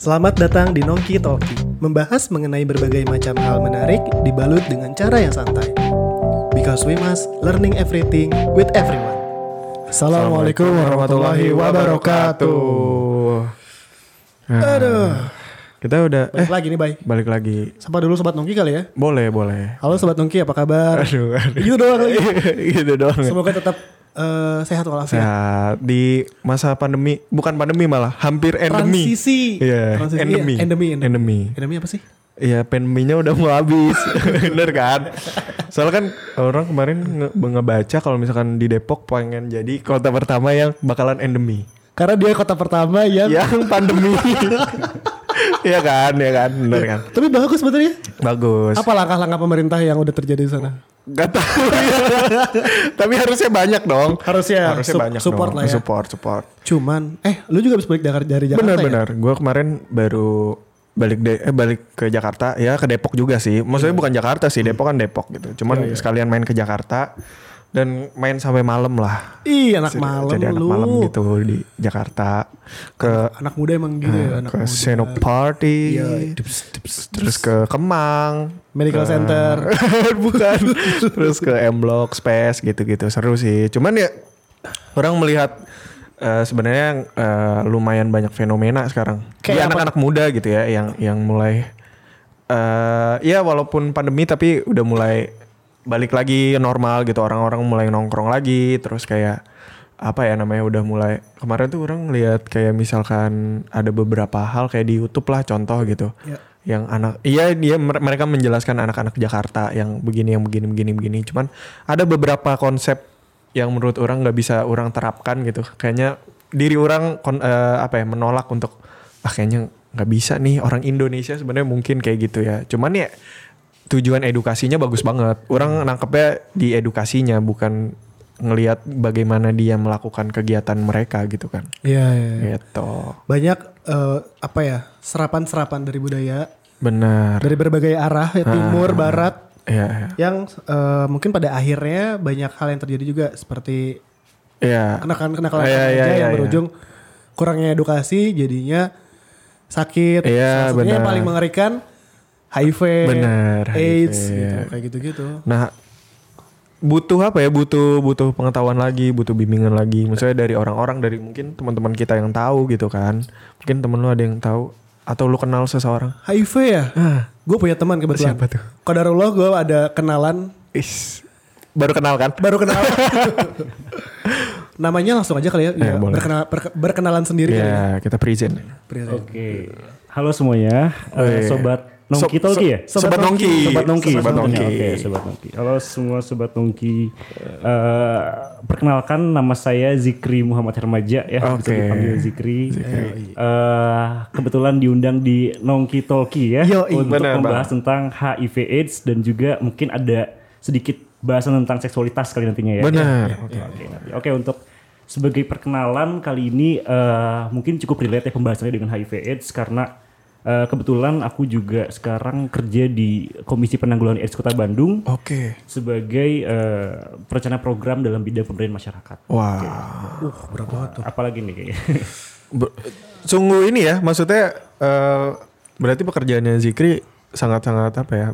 Selamat datang di Nongki Talki, membahas mengenai berbagai macam hal menarik dibalut dengan cara yang santai. Because we must learning everything with everyone. Assalamualaikum warahmatullahi wabarakatuh. Nah, Aduh, Kita udah eh balik lagi nih, Bay. balik lagi. Sapa dulu Sobat Nongki kali ya. Boleh, boleh. Halo Sobat Nongki, apa kabar? Aduh, aduh. Gitu doang lagi. gitu doang. Semoga tetap eh, sehat walafiat. Sehat di masa pandemi, bukan pandemi malah hampir endemi. Transisi. Iya, Transisi. endemi. Iya, endemi. Endemi. Endemi apa sih? Iya, pandeminya udah mau habis. Bener kan? Soalnya kan orang kemarin nge- ngebaca kalau misalkan di Depok pengen jadi kota pertama yang bakalan endemi. Karena dia kota pertama yang Yang pandemi. Iya kan, ya kan, bener kan. tapi bagus sebenarnya. Bagus. Apa langkah-langkah pemerintah yang udah terjadi di sana? Gak tahu ya. Tapi harusnya banyak dong. Harusnya, Harusnya sup- banyak support dong. lah ya. Support, support. Cuman, eh lu juga habis balik dari, dari Jakarta ya? Benar-benar. Gue kemarin baru balik de eh balik ke Jakarta ya ke Depok juga sih. Maksudnya bukan Jakarta sih, Depok kan Depok gitu. Cuman sekalian main ke Jakarta dan main sampai malam lah. Ih, anak Jadi- malam Jadi anak lu. malam gitu di Jakarta ke Anak muda emang gitu ya, anak ke muda. Senopati, Iya, dips, dips, terus ke Kemang, Medical ke- Center. bukan, terus ke M Block, Space gitu-gitu seru sih. Cuman ya orang melihat eh, sebenarnya eh, lumayan banyak fenomena sekarang di Kayak anak-anak muda gitu ya, yang yang mulai eh ya walaupun pandemi tapi udah mulai balik lagi normal gitu. Orang-orang mulai nongkrong lagi terus kayak apa ya namanya udah mulai kemarin tuh orang lihat kayak misalkan ada beberapa hal kayak di YouTube lah contoh gitu. Ya. yang anak iya dia mer- mereka menjelaskan anak-anak Jakarta yang begini yang begini begini begini. Cuman ada beberapa konsep yang menurut orang nggak bisa orang terapkan gitu. Kayaknya diri orang kon- eh, apa ya menolak untuk ah kayaknya nggak bisa nih orang Indonesia sebenarnya mungkin kayak gitu ya. Cuman ya tujuan edukasinya bagus banget orang nangkepnya di edukasinya bukan ngelihat bagaimana dia melakukan kegiatan mereka gitu kan Iya, iya, iya. gitu Banyak eh, apa ya? Serapan-serapan dari budaya benar dari berbagai arah, ya, timur, barat ya yang eh, mungkin pada akhirnya banyak hal yang terjadi juga seperti ya kenakalan-kenakalan Iya, remaja iya, iya, yang iya. berujung kurangnya edukasi jadinya sakit. Iya, satunya yang benar. paling mengerikan HIV, Benar, AIDS, HIV, gitu, iya. kayak gitu-gitu. Nah, butuh apa ya? Butuh butuh pengetahuan lagi, butuh bimbingan lagi. Maksudnya dari orang-orang dari mungkin teman-teman kita yang tahu gitu kan. Mungkin temen lu ada yang tahu atau lu kenal seseorang. HIV ya? Gue punya teman kebetulan. Siapa tuh? Qadarullah gue ada kenalan, Is baru kenal kan? baru kenal. Namanya langsung aja kali ya, Ya, ya, boleh. berkenal- berke- berkenalan sendiri kali ya. Ya, kita present. Present. Oke. Halo semuanya, Eh, Wih. sobat Nongki So- Tolki ya? Sobat Nongki. Sobat Nongki. Sobat. Nongki. Oke, Sobat Nongki. Halo semua Sobat Nongki. Eh, perkenalkan nama saya Zikri Muhammad Hermaja ya. Bisa Oke. dipanggil Zikri. Eh, kebetulan diundang di Nongki Tolki ya. Yoi. untuk Benar, membahas tentang HIV AIDS dan juga mungkin ada sedikit bahasan tentang seksualitas kali nantinya ya. Benar. Oke. Oke, untuk sebagai perkenalan kali ini eh, mungkin cukup relate ya pembahasannya dengan HIV AIDS karena eh, kebetulan aku juga sekarang kerja di Komisi Penanggulangan AIDS Kota Bandung Oke. sebagai eh, perencana program dalam bidang pemberdayaan masyarakat. Wah. Uh, berat banget tuh. Apalagi nih kayaknya. Ber- Sungguh ini ya, maksudnya eh, berarti pekerjaannya Zikri sangat-sangat apa ya?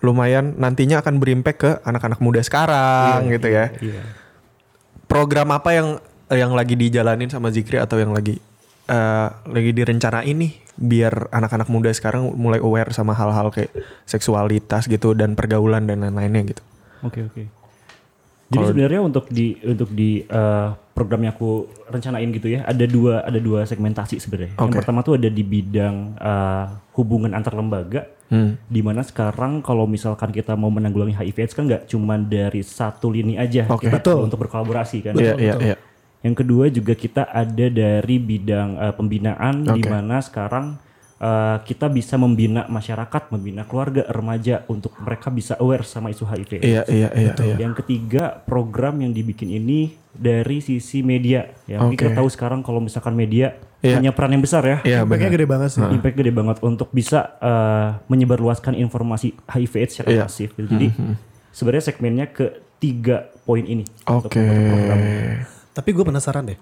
Lumayan nantinya akan berimpact ke anak-anak muda sekarang gitu ya. Iya. program apa yang yang lagi dijalanin sama Zikri atau yang lagi eh, lagi direncanain nih biar anak-anak muda sekarang mulai aware sama hal-hal kayak seksualitas gitu dan pergaulan dan lain-lainnya gitu. Oke oke. Jadi sebenarnya untuk di untuk di eh, program yang aku rencanain gitu ya ada dua ada dua segmentasi sebenarnya. Yang Oke. pertama tuh ada di bidang eh, hubungan antar lembaga. Hmm. Di mana sekarang kalau misalkan kita mau menanggulangi HIV AIDS kan nggak cuma dari satu lini aja Oke. kita Betul. untuk berkolaborasi kan. Iya iya iya. Yang kedua juga kita ada dari bidang eh, pembinaan di Oke. mana sekarang eh, kita bisa membina masyarakat, membina keluarga, remaja untuk mereka bisa aware sama isu HIV. Iya iya iya. iya. Yang ketiga program yang dibikin ini dari sisi media. Ya Oke. kita tahu sekarang kalau misalkan media Iya. punya peran yang besar ya. Iya Impactnya benar. gede banget sih. Impact gede banget untuk bisa eh, menyebarluaskan informasi HIV AIDS secara Iya. masif. gitu. Jadi sebenarnya segmennya ke tiga poin ini. untuk Oke. program. Tapi gue penasaran deh.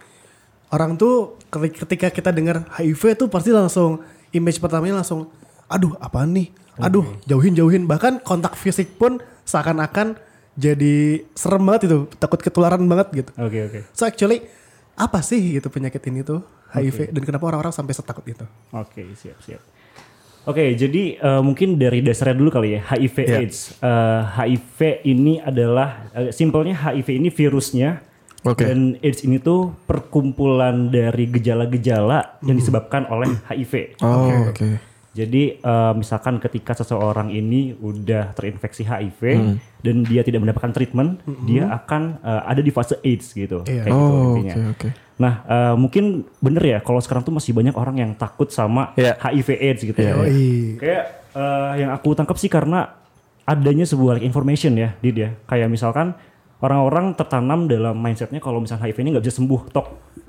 Orang tuh ketik- ketika kita dengar HIV tuh pasti langsung image pertamanya langsung aduh apaan nih? Aduh, jauhin-jauhin bahkan kontak fisik pun seakan-akan jadi serem banget itu, takut ketularan banget gitu. Oke oke. So actually apa sih gitu penyakit ini tuh HIV dan kenapa orang-orang sampai setakut itu? Oke, siap siap. Oke, jadi eh, mungkin dari dasarnya dulu kali ya, HIV Iya. AIDS. Eh, HIV ini adalah eh, simpelnya HIV ini virusnya Oke. dan AIDS ini tuh perkumpulan dari gejala-gejala yang disebabkan oleh HIV. Oh, oke. Jadi eh, misalkan ketika seseorang ini udah terinfeksi HIV dan dia tidak mendapatkan treatment, dia akan eh, ada di fase AIDS gitu. Iya. Kayak gitu Oh, intinya. oke oke. Nah, eh, mungkin bener ya kalau sekarang tuh masih banyak orang yang takut sama Iya. HIV AIDS gitu ya. Yoi. Kayak eh, yang aku tangkap sih karena adanya sebuah like, information ya, Did ya. Kayak misalkan orang-orang tertanam dalam mindsetnya kalau misalnya HIV ini nggak bisa sembuh, tok.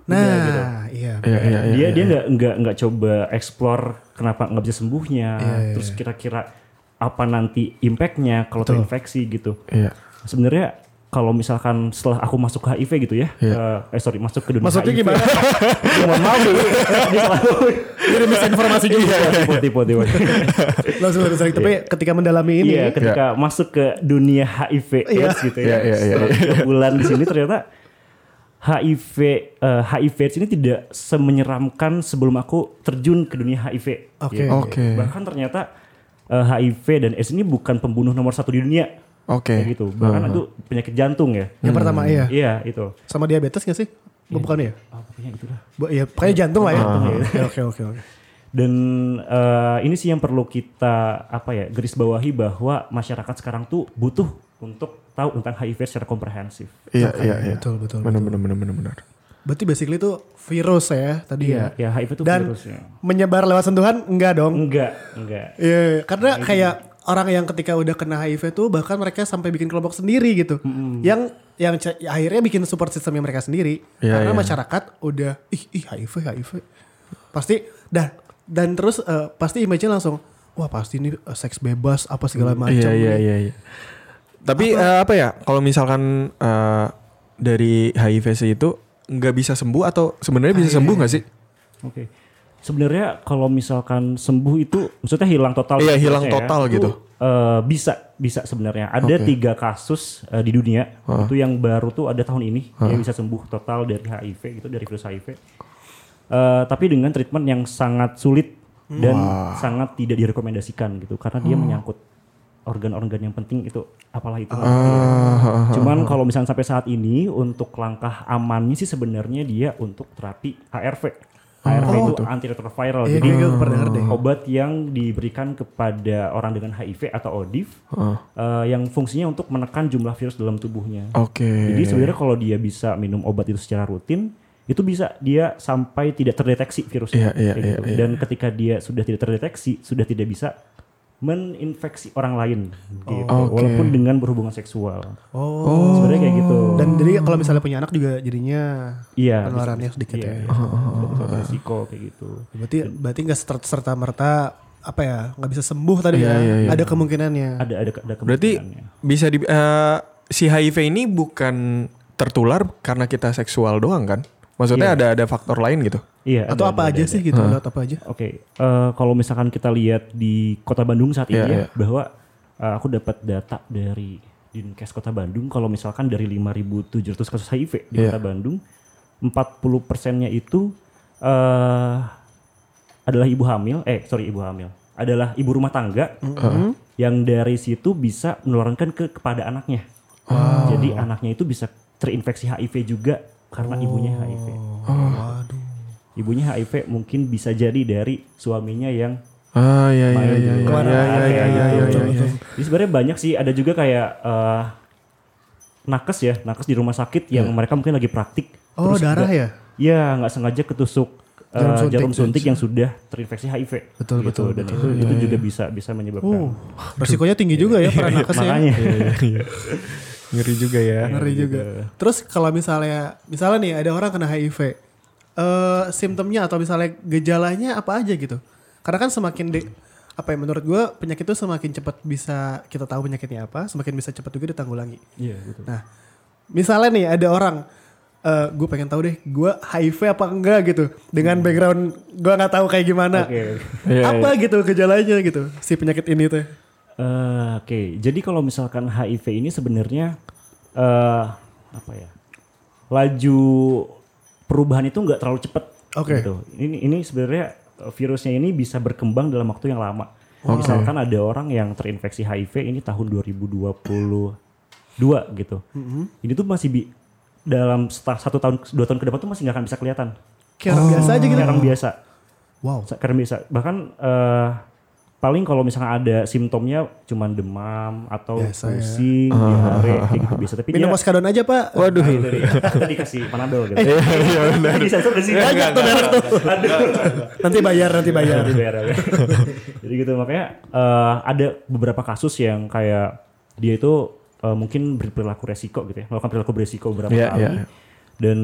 Udah, Nah, gitu. iya. Iya iya iya. dia dia nggak nggak nggak coba explore kenapa nggak bisa sembuhnya, Iya, terus kira-kira apa nanti impactnya kalau terinfeksi gitu. Iya. Sebenarnya kalau misalkan setelah aku masuk ke HIV gitu ya, eh, eh sorry masuk ke dunia Maksudnya HIV. gimana? Mohon maaf dulu. Selalu Jadi misinformasi juga. tipe tipe tipe. Langsung tapi ketika mendalami ini Iya, ketika masuk ke dunia HIV Iya. AIDS gitu Iya, ya. iya, iya, Setelah tiga bulan di sini ternyata HIV eh, HIV AIDS ini tidak semenyeramkan sebelum aku terjun ke dunia HIV. Oke. Gitu. Oke. Bahkan ternyata eh, HIV dan AIDS ini bukan pembunuh nomor satu di dunia. Oke. Kayak gitu. Bahkan itu penyakit jantung ya. yang pertama iya. Iya, itu. Sama diabetes gak sih? Bukan ya? Ah, pokoknya gitu lah. Bu, ya, pokoknya jantung lah ya. Oke oke oke. Dan eh, ini sih yang perlu kita apa ya garis bawahi bahwa masyarakat sekarang tuh butuh untuk tahu tentang HIV secara komprehensif. Iya iya iya. Betul betul. Benar benar benar benar benar. Berarti basically itu virus ya tadi ya. Ya HIV itu Dan virusnya. menyebar lewat sentuhan enggak dong? Enggak, enggak. Iya, karena kayak orang yang ketika udah kena HIV tuh bahkan mereka sampai bikin kelompok sendiri gitu. Yang yang ca- akhirnya bikin support sistemnya mereka sendiri. Iya, karena iya. masyarakat udah ih ih HIV HIV. Pasti dah dan terus eh, pasti image-nya langsung wah pasti ini eh, seks bebas apa segala macam. Iya iya iya iya. Tapi apa, apa ya kalau misalkan eh, dari HIV itu nggak bisa sembuh atau sebenarnya bisa sembuh nggak sih? Oke. Sebenarnya kalau misalkan sembuh itu maksudnya hilang total. Iya, hilang ya, total itu, gitu. eh, bisa, bisa sebenarnya. Ada Oke. tiga kasus eh, di dunia itu yang baru tuh ada tahun ini yang bisa sembuh total dari HIV gitu dari virus HIV. Eh, tapi dengan treatment yang sangat sulit dan sangat tidak direkomendasikan gitu karena dia menyangkut organ-organ yang penting itu apalah itu. Ah, Cuman kalau misalnya sampai saat ini untuk langkah amannya sih sebenarnya dia untuk terapi HRV. HRV itu antiretroviral. Iya, Jadi gue pernah dengar deh. obat yang diberikan kepada orang dengan HIV atau ODIV eh, yang fungsinya untuk menekan jumlah virus dalam tubuhnya. Oke. Jadi sebenarnya kalau dia bisa minum obat itu secara rutin, itu bisa dia sampai tidak terdeteksi virusnya. Iya, iya, iya, gitu. iya. Dan ketika dia sudah tidak terdeteksi, sudah tidak bisa meninfeksi orang lain gitu. Oke. Walaupun dengan berhubungan seksual. Oh. Sebenarnya kayak gitu. Dan jadi kalau misalnya punya anak juga jadinya Iya. penularannya sedikit iya, ya. bisa beresiko kayak gitu. Berarti berarti nggak serta merta apa ya nggak bisa sembuh tadi Iya, ya. iya, iya. Ada kemungkinannya. Ada ada ada Berarti kemungkinannya. bisa di eh, si HIV ini bukan tertular karena kita seksual doang kan? Maksudnya ada ada faktor lain gitu. Iya. Atau ada, apa ada, aja ada. sih gitu? Lewat apa aja? Oke, eh, kalau misalkan kita lihat di Kota Bandung saat ini Iya, ya, iya. bahwa eh, aku dapat data dari Dinkes Kota Bandung, kalau misalkan dari 5.700 kasus HIV di Iya. Kota Bandung, 40 persennya itu eh adalah ibu hamil, eh sorry ibu hamil, adalah ibu rumah tangga yang dari situ bisa menularkan ke kepada anaknya. Jadi anaknya itu bisa terinfeksi HIV juga karena ibunya HIV. Waduh. Ibunya HIV mungkin bisa jadi dari suaminya yang Ah iya iya main iya di iya iya iya iya iya iya. iya. Jadi sebenarnya banyak sih, ada juga kayak eh, nakes ya, nakes di rumah sakit yang mereka mungkin lagi praktik. Oh terus darah nggak- ya? Ya nggak sengaja ketusuk eh, Jarum suntik. jarum suntik yang sudah terinfeksi HIV. Betul, gitu. betul, Dan betul. itu itu juga bisa bisa menyebabkan. Oh, resikonya tinggi juga ya peran nakes ya. Makanya. Ngeri juga ya. Ngeri juga. Terus kalau misalnya misalnya nih ada orang kena HIV, eh simptomnya atau misalnya gejalanya apa aja gitu? Karena kan semakin de, apa ya menurut gue penyakit itu semakin cepat bisa kita tahu penyakitnya apa, semakin bisa cepat juga ditanggulangi. Iya gitu. Nah, misalnya nih ada orang gue pengen tahu deh, gue HIV apa enggak gitu. Dengan background gue nggak tahu kayak gimana. Oke. Iya, apa gitu gejalanya gitu si penyakit ini tuh. Eh, Oke, jadi kalau misalkan HIV ini sebenarnya eh apa ya? Laju perubahan itu nggak terlalu cepat. Oke. Gitu. Ini ini sebenarnya eh, virusnya ini bisa berkembang dalam waktu yang lama. Misalkan ada orang yang terinfeksi HIV ini tahun 2022 gitu. Ini tuh masih bi dalam satu tahun dua tahun ke depan tuh masih nggak akan bisa kelihatan. Kayak orang biasa aja gitu. Kayak orang biasa. Wow. Sa- Karena bisa bahkan eh, paling kalau misalnya ada simptomnya cuman demam atau Biasa ya. pusing, diare kayak gitu biasa. Tapi Minum oskadon aja pak. Waduh. Nah, itu tadi kasih panadol gitu. Iya, iya benar. Sensor di sini. Banyak tuh merek tuh. Nanti bayar nanti bayar. Nanti bayar, ya. Jadi gitu makanya eh, ada beberapa kasus yang kayak dia itu eh, mungkin berperilaku resiko gitu ya, melakukan perilaku beresiko beberapa Iya, kali iya. dan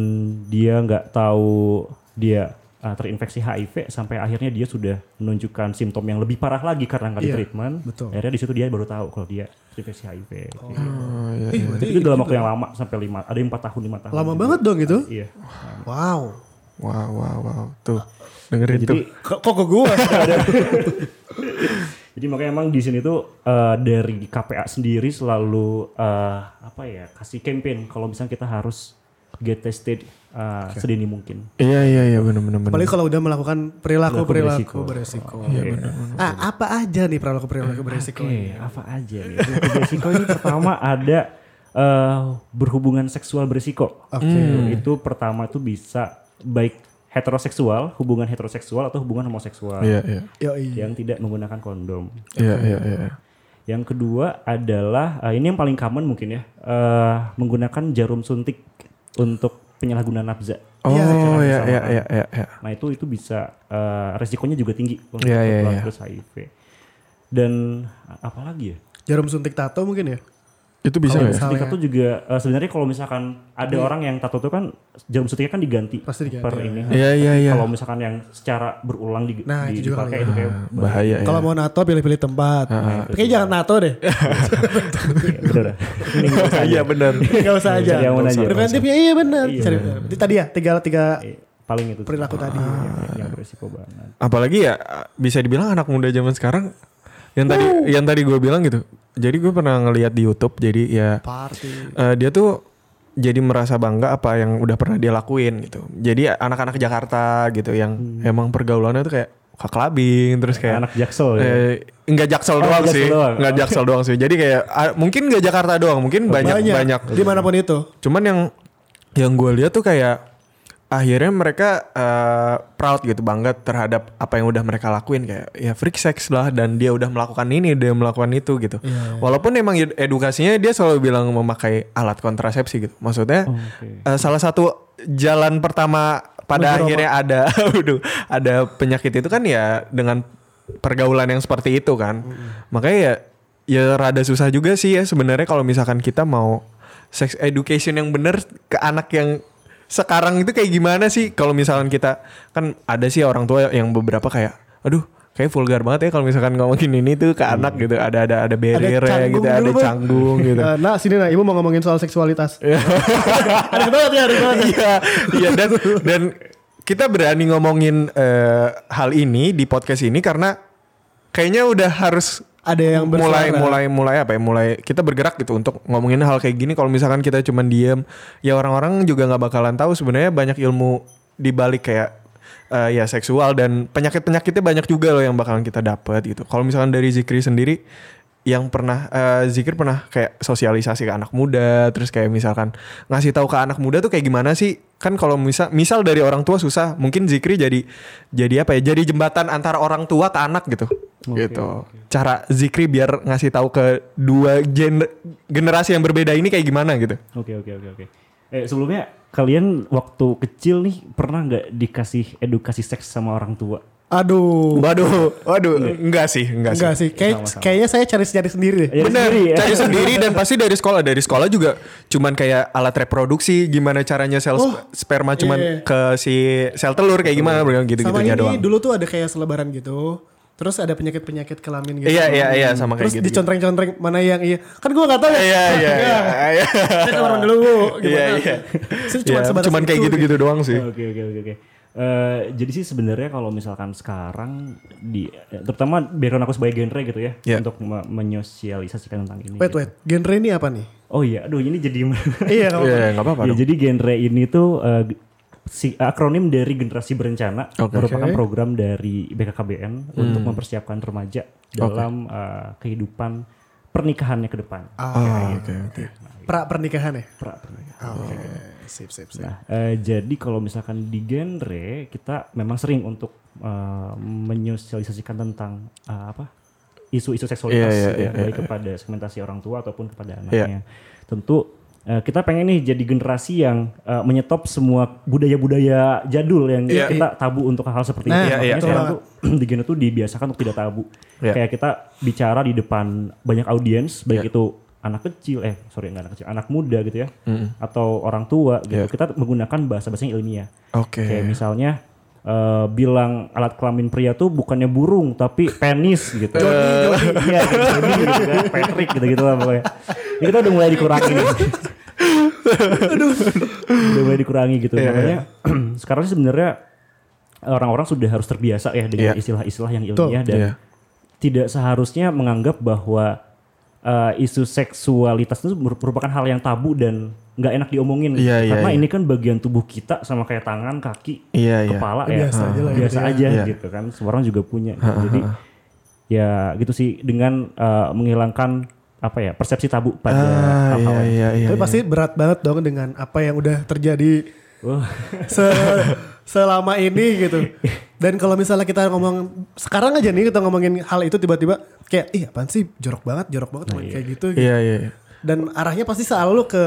dia nggak tahu dia eh, terinfeksi HIV sampai akhirnya dia sudah menunjukkan simptom yang lebih parah lagi karena nggak di Iya, treatment. betul. Akhirnya di situ dia baru tahu kalau dia terinfeksi HIV. Gitu. Oh, iya. Ih, berarti Itu dalam waktu yang lama sampai lima, ada yang empat tahun lima tahun. lama juga. banget dong itu. Iya. Wow. Wow, wow, wow. Tuh, dengerin Jadi tuh. Kok, kok ke gua? Jadi makanya emang di sini tuh eh, dari KPA sendiri selalu eh, apa ya kasih campaign kalau misalnya kita harus get tested eh, sedini mungkin. Iya, iya, iya benar benar benar. Apalagi kalau udah melakukan perilaku Perilaku perilaku beresiko. beresiko. Ah apa aja nih perilaku perilaku beresiko? Oke, apa aja nih? Perilaku beresiko ini pertama ada eh, berhubungan seksual beresiko. Oke. Itu pertama itu bisa baik heteroseksual, hubungan heteroseksual atau hubungan homoseksual Iya, iya. Yoi. yang tidak menggunakan kondom. Iya, iya, iya. Yang kedua adalah eh, ini yang paling common mungkin ya eh, menggunakan jarum suntik untuk penyalahgunaan nafza. Oh, Iya, iya, iya, iya, iya. Nah itu itu bisa eh, resikonya juga tinggi untuk Iya, iya, tertular iya. virus HIV. Dan a- apa lagi ya? Jarum suntik tato mungkin ya? Itu bisa ya? Misalnya. tato juga eh, sebenarnya kalau misalkan ada orang yang tato itu kan jarum suntiknya kan diganti, Pasti diganti, per ya. ini. Iya, iya, iya. Kalau misalkan yang secara berulang di, Nah, di- itu juga dipakai itu kayak Bahaya ya. Kalau mau nato pilih-pilih tempat. Tapi kayaknya jangan nato deh. bener. Ini nggak usah Iya, benar. Gak usah aja. Preventifnya iya benar. Iya. Cari tadi ya tiga tiga paling itu perilaku tadi. yang berisiko banget. Apalagi ya bisa dibilang anak muda zaman sekarang yang tadi yang tadi gue bilang gitu. Jadi gue pernah ngeliat di YouTube jadi ya party. eh, dia tuh jadi merasa bangga apa yang udah pernah dia lakuin gitu. Jadi anak-anak Jakarta gitu yang emang pergaulannya tuh kayak clubbing terus kayak Anak jaksel ya. Eh, enggak jaksel Oh, doang Jaksel sih, doang. enggak jaksel doang sih. Jadi kayak mungkin enggak Jakarta doang, mungkin banyak banyak. Di mana pun itu. Cuman yang yang gue lihat tuh kayak akhirnya mereka eh, proud gitu bangga terhadap apa yang udah mereka lakuin kayak ya freak sex lah dan dia udah melakukan ini dia melakukan itu gitu. Walaupun emang ed- edukasinya dia selalu bilang memakai alat kontrasepsi gitu. Maksudnya Oke. eh, salah satu jalan pertama pada akhirnya ada waduh, ada penyakit itu kan ya dengan pergaulan yang seperti itu kan. Makanya ya ya rada susah juga sih ya sebenarnya kalau misalkan kita mau sex education yang bener ke anak yang sekarang itu kayak gimana sih kalau misalkan kita kan ada sih orang tua yang beberapa kayak aduh kayak vulgar banget ya kalau misalkan ngomongin ini tuh ke anak gitu ada ada ada barrier ya gitu ada dulu, Bang. canggung gitu Eh, nah sini nah ibu mau ngomongin soal seksualitas. ada banget ya, ada banget. Iya, iya dan dan kita berani ngomongin eh, hal ini di podcast ini karena kayaknya udah harus Ada yang mulai bersuara. mulai mulai apa ya? Mulai kita bergerak gitu untuk ngomongin hal kayak gini. Kalau misalkan kita cuman diem ya orang-orang juga nggak bakalan tahu sebenarnya banyak ilmu di balik kayak eh, ya seksual dan penyakit-penyakitnya banyak juga loh yang bakalan kita dapat gitu. Kalau misalkan dari Zikri sendiri yang pernah eh, Zikir pernah kayak sosialisasi ke anak muda terus kayak misalkan ngasih tahu ke anak muda tuh kayak gimana sih? Kan kalau misal misal dari orang tua susah mungkin Zikri jadi jadi apa ya? Jadi jembatan antara orang tua ke anak gitu gitu cara Zikri biar ngasih tahu ke dua gen generasi yang berbeda ini kayak gimana gitu Oke oke oke oke. Eh sebelumnya kalian waktu kecil nih pernah nggak dikasih edukasi seks sama orang tua? Aduh. waduh waduh enggak sih enggak, Enggak sih sih. Kayak Sama-sama. kayaknya saya cari-cari sendiri deh. Ya, Bener, sendiri ya. cari sendiri dan pasti dari sekolah. Dari sekolah juga cuman kayak alat reproduksi, gimana caranya sel Oh, sperma cuman iya. ke si sel telur kayak gimana gitu Sama gitunya ini doang. dulu tuh ada kayak selebaran gitu. Terus ada penyakit-penyakit kelamin gitu. Iya iya iya sama kayak Terus gitu. dicontreng-contreng mana yang iya. Kan gue gak tahu ya. Iya iya iya. iya. Saya kamar dulu Bu. Iya iya. Saya cuma Iya, sebatas cuman kayak itu. gitu-gitu doang sih. Oke oke oke oke. Eh, jadi sih sebenarnya kalau misalkan sekarang di eh, terutama background aku sebagai genre gitu ya Iya. untuk me- menyosialisasikan tentang ini. Wait gitu. wait, genre ini apa nih? Oh iya, aduh ini jadi iya kalau Iya nggak apa-apa. ya, jadi genre ini tuh eh, si akronim dari generasi berencana Oke. merupakan program dari BKKBN untuk mempersiapkan remaja dalam eh, kehidupan pernikahannya ke depan. Ah, oke oke. pra pernikahan ya. Pra- pernikahan. Oh, Oke, sip sip sip. Nah, eh, jadi kalau misalkan di genre kita memang sering untuk eh, menyosialisasikan tentang eh, apa isu-isu seksualitas Iya, iya, ya, iya, baik kepada segmentasi orang tua ataupun kepada anaknya. Tentu eh, kita pengen nih jadi generasi yang eh, menyetop semua budaya-budaya jadul yang Iya, kita tabu untuk hal-hal seperti Nah, itu. iya, Makanya iya, sekarang tuh di genre tuh dibiasakan untuk tidak tabu. Iya. Kayak kita bicara di depan banyak audiens, baik itu anak kecil, eh sorry nggak anak kecil, anak muda gitu ya, atau orang tua gitu. Iya. Kita menggunakan bahasa-bahasa yang ilmiah. Oke. Kayak misalnya eh, bilang alat kelamin pria tuh bukannya burung tapi penis gitu. Jody, Jody. Iya, gitu kan. Patrick gitu-gitu lah pokoknya. Ini kita udah mulai dikurangi. udah mulai dikurangi gitu. Iya, Makanya sekarang sih sebenarnya orang-orang sudah harus terbiasa ya dengan Iya. istilah-istilah yang ilmiah dan Iya. tidak seharusnya menganggap bahwa eh, isu seksualitas itu merupakan hal yang tabu dan nggak enak diomongin Iya, iya, karena iya. ini kan bagian tubuh kita sama kayak tangan kaki Iya iya. kepala Biasa ya aja lah ya, biasa gitu ya. aja Iya. gitu kan semua orang juga punya jadi ya gitu sih dengan eh, menghilangkan apa ya persepsi tabu pada Ah, hal-hal iya iya iya. Tapi pasti berat banget dong dengan apa yang udah terjadi se- selama ini gitu. Dan kalau misalnya kita ngomong sekarang aja nih kita ngomongin hal itu tiba-tiba kayak ih apaan sih jorok banget, jorok banget main kayak gitu, gitu. Iya iya. iya. Dan arahnya pasti selalu ke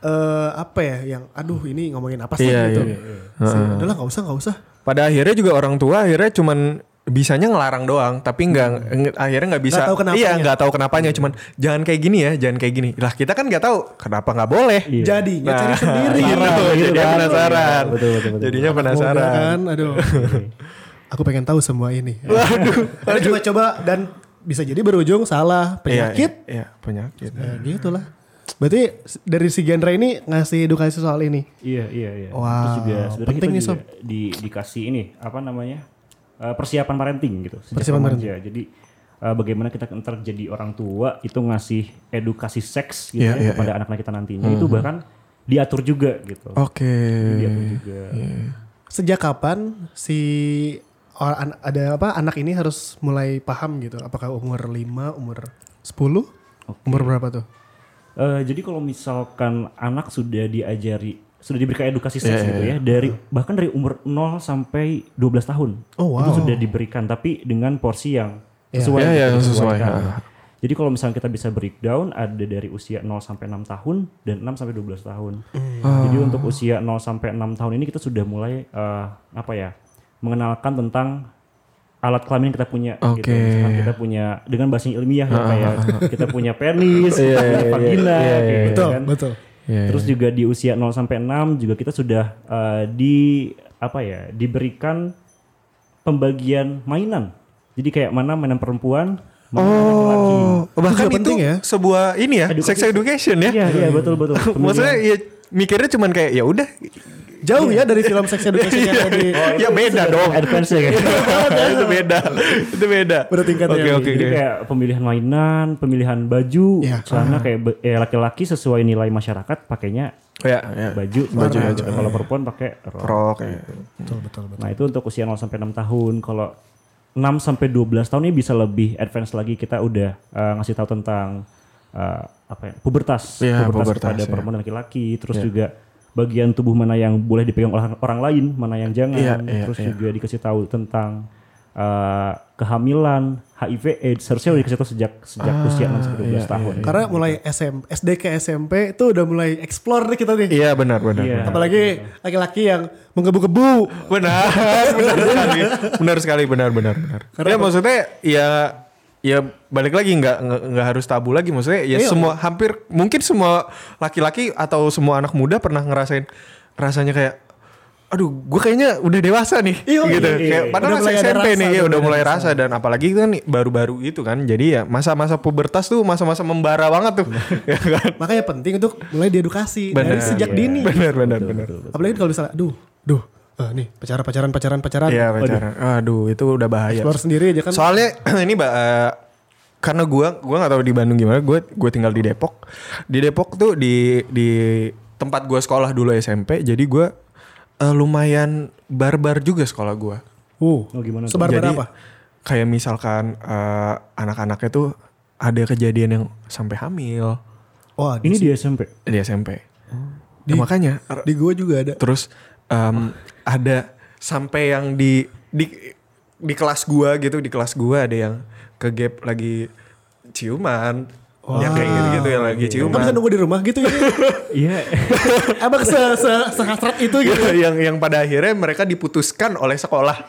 eh, apa ya yang aduh ini ngomongin apa sih Iya, gitu. iya, Sih, Udahlah nggak usah nggak usah. Pada akhirnya juga orang tua akhirnya cuman bisanya ngelarang doang, tapi nggak nge- akhirnya nggak bisa. Nggak tahu kenapanya. Iya nggak tahu kenapanya, cuman jangan kayak gini ya, jangan kayak gini. Lah kita kan nggak tahu kenapa nggak boleh. Iya. Jadinya cari sendiri. gitu, Penasaran, gitu jadinya kan. penasaran. Iya, betul, betul, betul. Jadinya penasaran. kan, aduh. Aku pengen tahu semua ini. Waduh. coba-coba dan bisa jadi berujung salah Iya, penyakit. Iya, iya, penyakit. Ya gitu lah. Berarti dari si genre ini ngasih edukasi soal ini. Iya iya iya. Wow, Terus juga sebenarnya penting kita nih, juga di dikasih ini apa namanya eh, persiapan parenting gitu. Persiapan remaja. Jadi eh, bagaimana kita ntar jadi orang tua itu ngasih edukasi seks gitu Iya, ya iya, kepada anak-anak kita nantinya itu bahkan diatur juga gitu. Oke. Diatur juga. Sejak kapan si or- an- ada apa anak ini harus mulai paham gitu? Apakah umur 5, umur 10? Umur berapa tuh? Eh, jadi kalau misalkan anak sudah diajari sudah diberikan edukasi seks Iya, gitu ya dari bahkan dari umur 0 sampai 12 tahun Oh, itu wow. sudah diberikan tapi dengan porsi yang Iya. sesuai Iya, iya, gitu, sesuai. disesuaikan. Ha. Jadi kalau misalnya kita bisa breakdown ada dari usia 0 sampai 6 tahun dan 6 sampai 12 tahun. Jadi untuk usia 0 sampai 6 tahun ini kita sudah mulai eh, apa ya? mengenalkan tentang alat kelamin yang kita punya gitu. Oke. Misalkan kita punya dengan bahasa ilmiah ya kayak kita punya penis, kita punya vagina kayak gitu Betul, kan. betul. Iya, Terus juga di usia 0 sampai 6 juga kita sudah eh, di apa ya? diberikan pembagian mainan. Jadi kayak mana mainan perempuan, mana mainan laki. Oh, bahkan itu penting ya. sebuah ini ya, Edukasi. sex education ya. Iya, iya betul betul. Maksudnya ya mikirnya cuman kayak ya udah Jauh ya dari film sex education yang tadi. ya beda dong. advance ya kan. itu beda. Itu beda. Bertingkat Oke ya. oke Jadi oke. kayak pemilihan mainan, pemilihan baju, Iya. celana kayak be- eh, laki-laki sesuai nilai masyarakat pakainya Ya, ya. baju, Baju celana. aja. Kalau perempuan pakai rok. Rok ya. Betul, betul, betul. Nah itu untuk usia 0 sampai 6 tahun. Kalau 6 sampai 12 tahun ini bisa lebih advance lagi kita udah eh, ngasih tahu tentang eh, apa ya pubertas, Iya, pubertas, pubertas, kepada ya. perempuan dan laki-laki. Terus juga bagian tubuh mana yang boleh dipegang oleh orang lain, mana yang jangan. Iya, iya, Terus iya. juga dikasih tahu tentang eh, kehamilan, HIV, AIDS. Harusnya udah dikasih tahu sejak sejak usia 6 sampai 12 iya, tahun. Karena mulai SM, SD ke SMP itu udah mulai explore nih kita nih. Iya benar benar. Iya. benar. Apalagi laki-laki yang menggebu-gebu. Benar, benar sekali, benar sekali, benar, benar, benar. ya maksudnya ya, ya balik lagi nggak nggak harus tabu lagi, maksudnya ya Iya. semua hampir mungkin semua laki-laki atau semua anak muda pernah ngerasain rasanya kayak aduh gue kayaknya udah dewasa nih Iya, gitu. iya, iya. Kayak, padahal Udah masih ada SMP rasa, nih, ya udah mulai rasa dan apalagi itu kan baru-baru itu kan. Jadi ya masa-masa pubertas tuh masa-masa membara banget tuh. ya kan? Makanya penting untuk mulai diedukasi dari Benar. sejak Iya. dini. Benar benar benar. Apalagi kalau misalnya, duh, duh, ah, nih pacaran, pacaran, pacaran, pacaran. Iya pacaran. Aduh itu udah bahaya. Keluar sendiri aja kan. Soalnya ini mbak eh, karena gua gua nggak tahu di Bandung gimana. Gue gue tinggal di Depok. Di Depok tuh di di tempat gua sekolah dulu SMP. Jadi gua eh, lumayan barbar juga sekolah gua. Uh, Oh, gimana tuh? sebar Jadi apa? kayak misalkan eh, anak-anaknya tuh ada kejadian yang sampai hamil Wah, Ini di, di SMP. di SMP. Nah, makanya di gua juga ada. terus em, ada sampai yang di di di kelas gua gitu di kelas gua ada yang ke gap lagi ciuman. Ya kayak gitu gitu yang lagi Kamu ciuman. Bisa nunggu di rumah gitu ya? Iya. Emang se, se, sehasrat itu gitu? yang yang pada akhirnya mereka diputuskan oleh sekolah.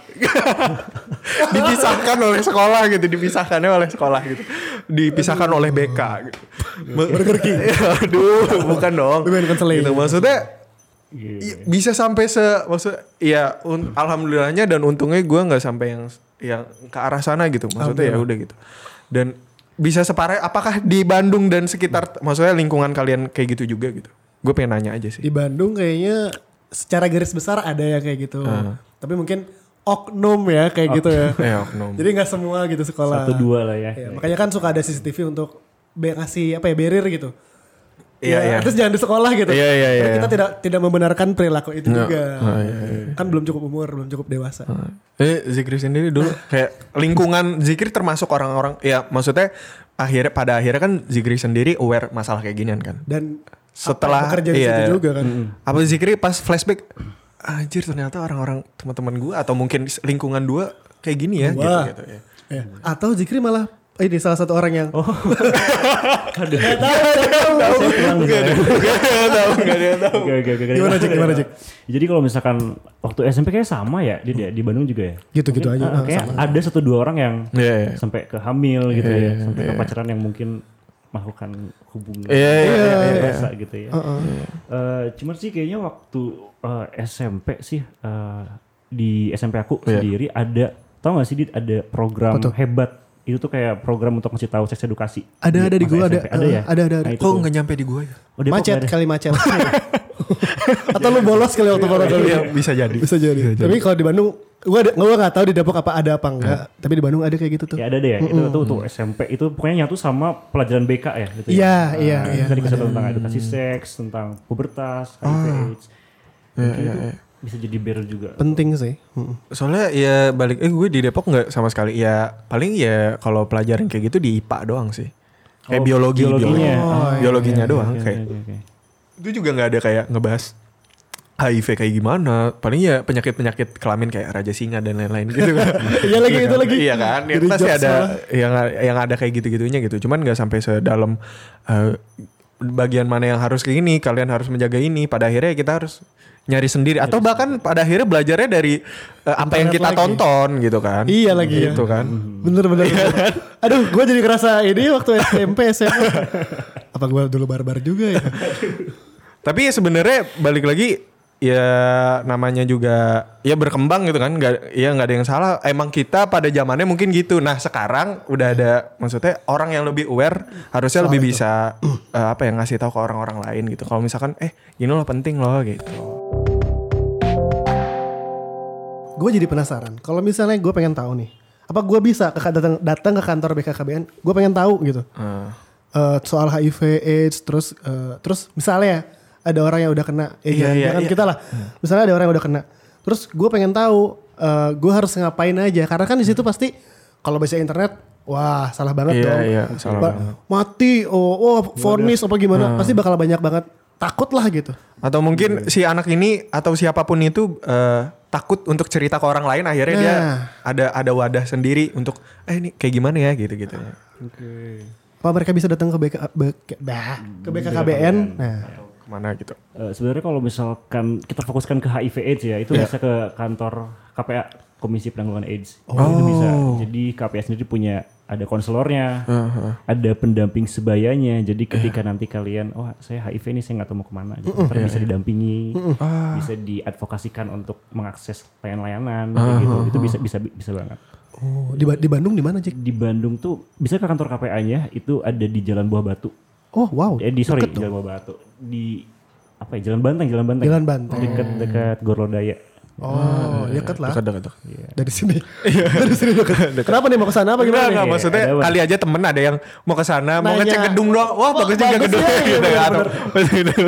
Dipisahkan oleh sekolah gitu dipisahkannya oleh sekolah gitu. Dipisahkan oleh BK gitu. Burger King. Aduh bukan dong. Konseling. gitu maksudnya Iya. i- bisa sampai se maksud ya un- alhamdulillahnya dan untungnya gue nggak sampai yang yang ke arah sana gitu maksudnya ya udah gitu dan bisa separah apakah di Bandung dan sekitar maksudnya lingkungan kalian kayak gitu juga gitu gue pengen nanya aja sih Di Bandung kayaknya secara garis besar ada yang kayak gitu. Tapi mungkin oknum ya kayak gitu ya. eh oknum Jadi nggak semua gitu sekolah. Satu dua lah ya. Ya, makanya kan suka ada CCTV untuk be- ngasih apa ya barrier gitu. Iya, Ya, iya. Terus jangan di sekolah gitu. Iya, iya, Karena iya. kita tidak tidak membenarkan perilaku itu juga. Oh, iya, iya. Kan belum cukup umur, belum cukup dewasa. Eh Zikri sendiri dulu kayak lingkungan Zikri termasuk orang-orang ya maksudnya akhirnya pada akhirnya kan Zikri sendiri aware masalah kayak ginian kan. Dan Setelah bekerja di iya, situ juga kan. Apa Zikri pas flashback anjir ternyata orang-orang teman-teman gua atau mungkin lingkungan dua kayak gini ya Wah. gitu gitu ya. Ya. Atau Zikri malah ini salah satu orang yang Oh. Tahu, tahu. Oke, oke. Gimana, Cik? Jadi kalau misalkan waktu SMP kayak sama ya di, di Bandung juga ya. Gitu-gitu Mungkin, aja, ah, kayak sama. ada satu dua orang yang Iya, iya. sampai ke hamil gitu Iya, ya, sampai ke pacaran yang mungkin melakukan hubungan Iya, iya, iya, iya. biasa gitu ya. Eh, cuman sih kayaknya waktu eh, SMP sih eh, di SMP aku Iya. sendiri ada tau gak sih Dit ada program hebat itu tuh kayak program untuk ngasih tahu seks edukasi. Ada, ada di gua, ada. SMP. ada Eh, ya. ada, ada, ada. Nah, Kok tuh. enggak nyampe di gua ya? Oh, macet nggak ada? kali macet. Atau lu bolos kali waktu corona dulu. Iya, bisa jadi. Bisa jadi. Tapi kalau di Bandung, gua ada, gua nggak tahu di Depok apa ada apa enggak. Tapi di Bandung ada kayak gitu tuh. Ya ada deh ya. Itu tuh untuk SMP itu pokoknya nyatu sama pelajaran BK ya gitu ya. Iya, iya, Nah, iya. Tadi kisah tentang edukasi seks, tentang pubertas, HIV AIDS. Mungkin itu bisa jadi barrier juga. Penting sih. Soalnya ya balik eh gue di Depok nggak sama sekali ya paling ya kalau pelajaran kayak gitu di IPA doang sih. Kayak Oh, biologi, biologinya. biologi. Oh, iya, biologinya doang Oke, kayak. Itu juga nggak ada kayak ngebahas HIV kayak gimana. Paling ya penyakit-penyakit kelamin kayak raja singa dan lain-lain gitu kan. Iya lagi, itu lagi. Iya kan? Ya pasti jokes ada malah. yang yang ada kayak gitu-gitunya gitu. Cuman nggak sampai sedalam eh, bagian mana yang harus kayak gini, kalian harus menjaga ini. Pada akhirnya kita harus nyari sendiri atau bahkan pada akhirnya belajarnya dari eh, apa yang kita lagi. tonton gitu kan. Iya lagi ya. Gitu kan. Bener bener. bener. Aduh, gue jadi ngerasa ini waktu SMP SMA. Apa gue dulu barbar juga ya? Tapi ya sebenarnya balik lagi ya namanya juga ya berkembang gitu kan nggak ya nggak ada yang salah emang kita pada zamannya mungkin gitu nah sekarang udah ada maksudnya orang yang lebih aware harusnya lebih bisa eh, apa ya ngasih tahu ke orang-orang lain gitu kalau misalkan eh gini loh penting loh gitu Gue jadi penasaran. Kalau misalnya gue pengen tahu nih, apa gue bisa ke datang datang ke kantor BKKBN? Gue pengen tahu gitu. Eh, Eh, soal HIV AIDS terus eh, terus misalnya ada orang yang udah kena ya Iya, jangan, iya, jangan iya. kita lah misalnya ada orang yang udah kena terus gue pengen tahu eh, gue harus ngapain aja karena kan di situ pasti kalau baca internet wah salah banget Iya, dong iya, salah Ba- banget. mati oh oh vonis apa gimana pasti bakal banyak banget takut lah gitu atau mungkin si anak ini atau siapa pun itu eh, takut untuk cerita ke orang lain akhirnya dia Nah. ada ada wadah sendiri untuk eh ini kayak gimana ya gitu gitu apa mereka bisa datang ke BK, BK bah, ke BKKBN nah ke mana gitu Eh, sebenarnya kalau misalkan kita fokuskan ke HIV AIDS ya, itu Iya. bisa ke kantor KPA Komisi Penanggulangan AIDS. Oh. Itu bisa. Jadi KPA sendiri punya ada konselornya, ada pendamping sebayanya. Jadi ketika nanti kalian, oh saya HIV nih saya nggak tahu mau ke mana, gitu. Ntar bisa didampingi, bisa diadvokasikan untuk mengakses layanan-layanan, kayak gitu. Itu bisa bisa bisa banget. Oh, di, Ba- di Bandung di mana, Jack? Di Bandung tuh bisa ke kantor KPA-nya itu ada di Jalan Buah Batu. Oh, wow. Eh di sorry, Deket. Jalan Buah Batu. Di apa ya? Jalan Banteng, Jalan Banteng. Jalan Banteng. Dekat dekat Gorlodaya. Oh, dekat lah. Dekat, dekat, dekat. Dari sini. Dari sini dekat. Kenapa nih mau ke sana apa Enggak, gimana enggak, nih? maksudnya Ada kali aja temen ada yang mau ke sana, mau ngecek gedung doang. Wah, bagus juga gedung ya, iya, gitu kan.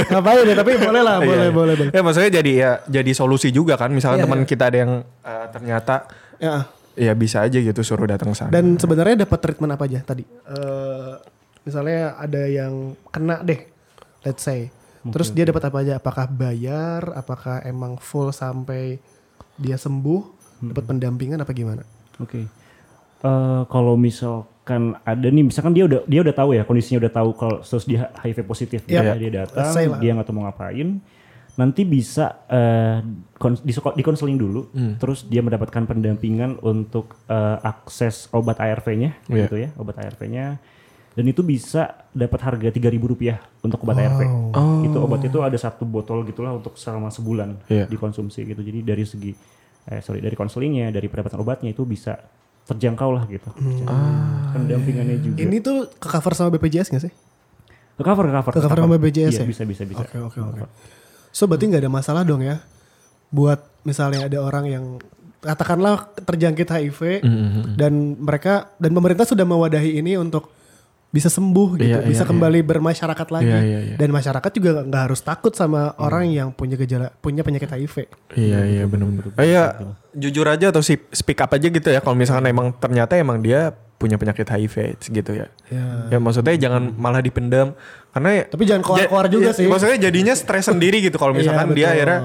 Ngapain ya? Tapi boleh lah, boleh, Iya. boleh, boleh. Ya maksudnya jadi ya jadi solusi juga kan. Misalnya Iya, teman iya. kita ada yang eh, ternyata Ya. ya bisa aja gitu suruh datang ke sana. Dan sebenarnya dapat treatment apa aja tadi? Eh, misalnya ada yang kena deh, let's say. Terus dia dapat apa aja? Apakah bayar? Apakah emang full sampai dia sembuh? Dapat pendampingan apa gimana? Oke. Eh, kalau misalkan ada nih, misalkan dia udah dia udah tahu ya kondisinya udah tahu kalau terus dia HIV positif, Iya. ya, dia datang, dia nggak tahu mau ngapain, nanti bisa eh, kon- di dikonseling dulu, Hmm. terus dia mendapatkan pendampingan untuk eh, akses obat ARV-nya, Iya. gitu ya, obat ARV-nya, dan itu bisa dapat harga tiga ribu rupiah untuk obat ARV. Itu obat itu ada satu botol gitulah untuk selama sebulan Iya. dikonsumsi gitu. Jadi dari segi eh sorry dari konselingnya, dari pendapatan obatnya itu bisa terjangkau lah gitu. Pendampingannya juga. Ini tuh ke cover sama BPJS gak sih? ke cover ke cover. Ke cover sama BPJS Iya, ya? bisa bisa bisa. Oke oke oke. So berarti nggak ada masalah dong ya buat misalnya ada orang yang katakanlah terjangkit HIV dan mereka dan pemerintah sudah mewadahi ini untuk bisa sembuh gitu, Iya, bisa iya, kembali bermasyarakat lagi Iya, iya, iya. dan masyarakat juga nggak harus takut sama orang yang punya gejala punya penyakit HIV. Iya iya benar-benar. Kayak jujur aja atau si speak up aja gitu ya kalau misalkan emang ternyata emang dia punya penyakit HIV gitu ya. Ya. Ya maksudnya jangan malah dipendam karena ya- Tapi jangan keluar-keluar juga iya, sih. Maksudnya jadinya stres sendiri gitu kalau Iya, misalkan dia betul. akhirnya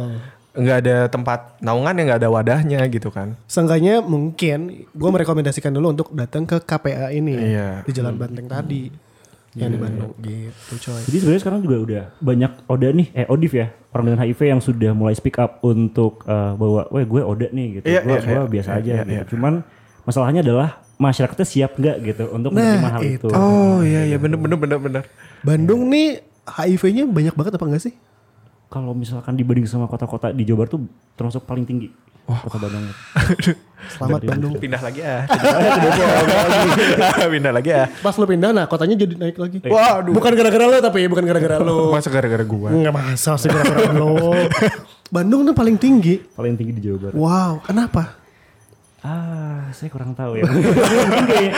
nggak ada tempat naungan yang nggak ada wadahnya gitu kan. Seenggaknya mungkin gue merekomendasikan dulu untuk datang ke KPA ini Iya. di Jalan Banteng tadi yang di Bandung gitu coy. Jadi sebenarnya sekarang juga udah banyak Oda nih, eh Odif ya, orang dengan HIV yang sudah mulai speak up untuk eh, bahwa, weh gue Oda nih gitu, Iya, gue iya, iya. biasa Iya, aja iya, gitu. iya. Cuman masalahnya adalah masyarakatnya siap nggak gitu untuk Nah, menerima hal itu. itu. Oh iya iya bener bener bener bener. Bandung nih HIV-nya banyak banget apa enggak sih? Kalau misalkan dibanding sama kota-kota di Jawa Barat tuh termasuk paling tinggi. Kota Bandung. Selamat Bandung. Pindah lagi ah. Pindah lagi ah. Pas lu pindah nah kotanya jadi naik lagi. Waduh. Bukan gara-gara lo tapi bukan gara-gara lo. Masa gara-gara gua. Enggak masa sih gara-gara lo. Bandung tuh paling tinggi. paling tinggi di Jawa Barat. Wow, kenapa? Ah, saya kurang tahu ya. mungkin kayak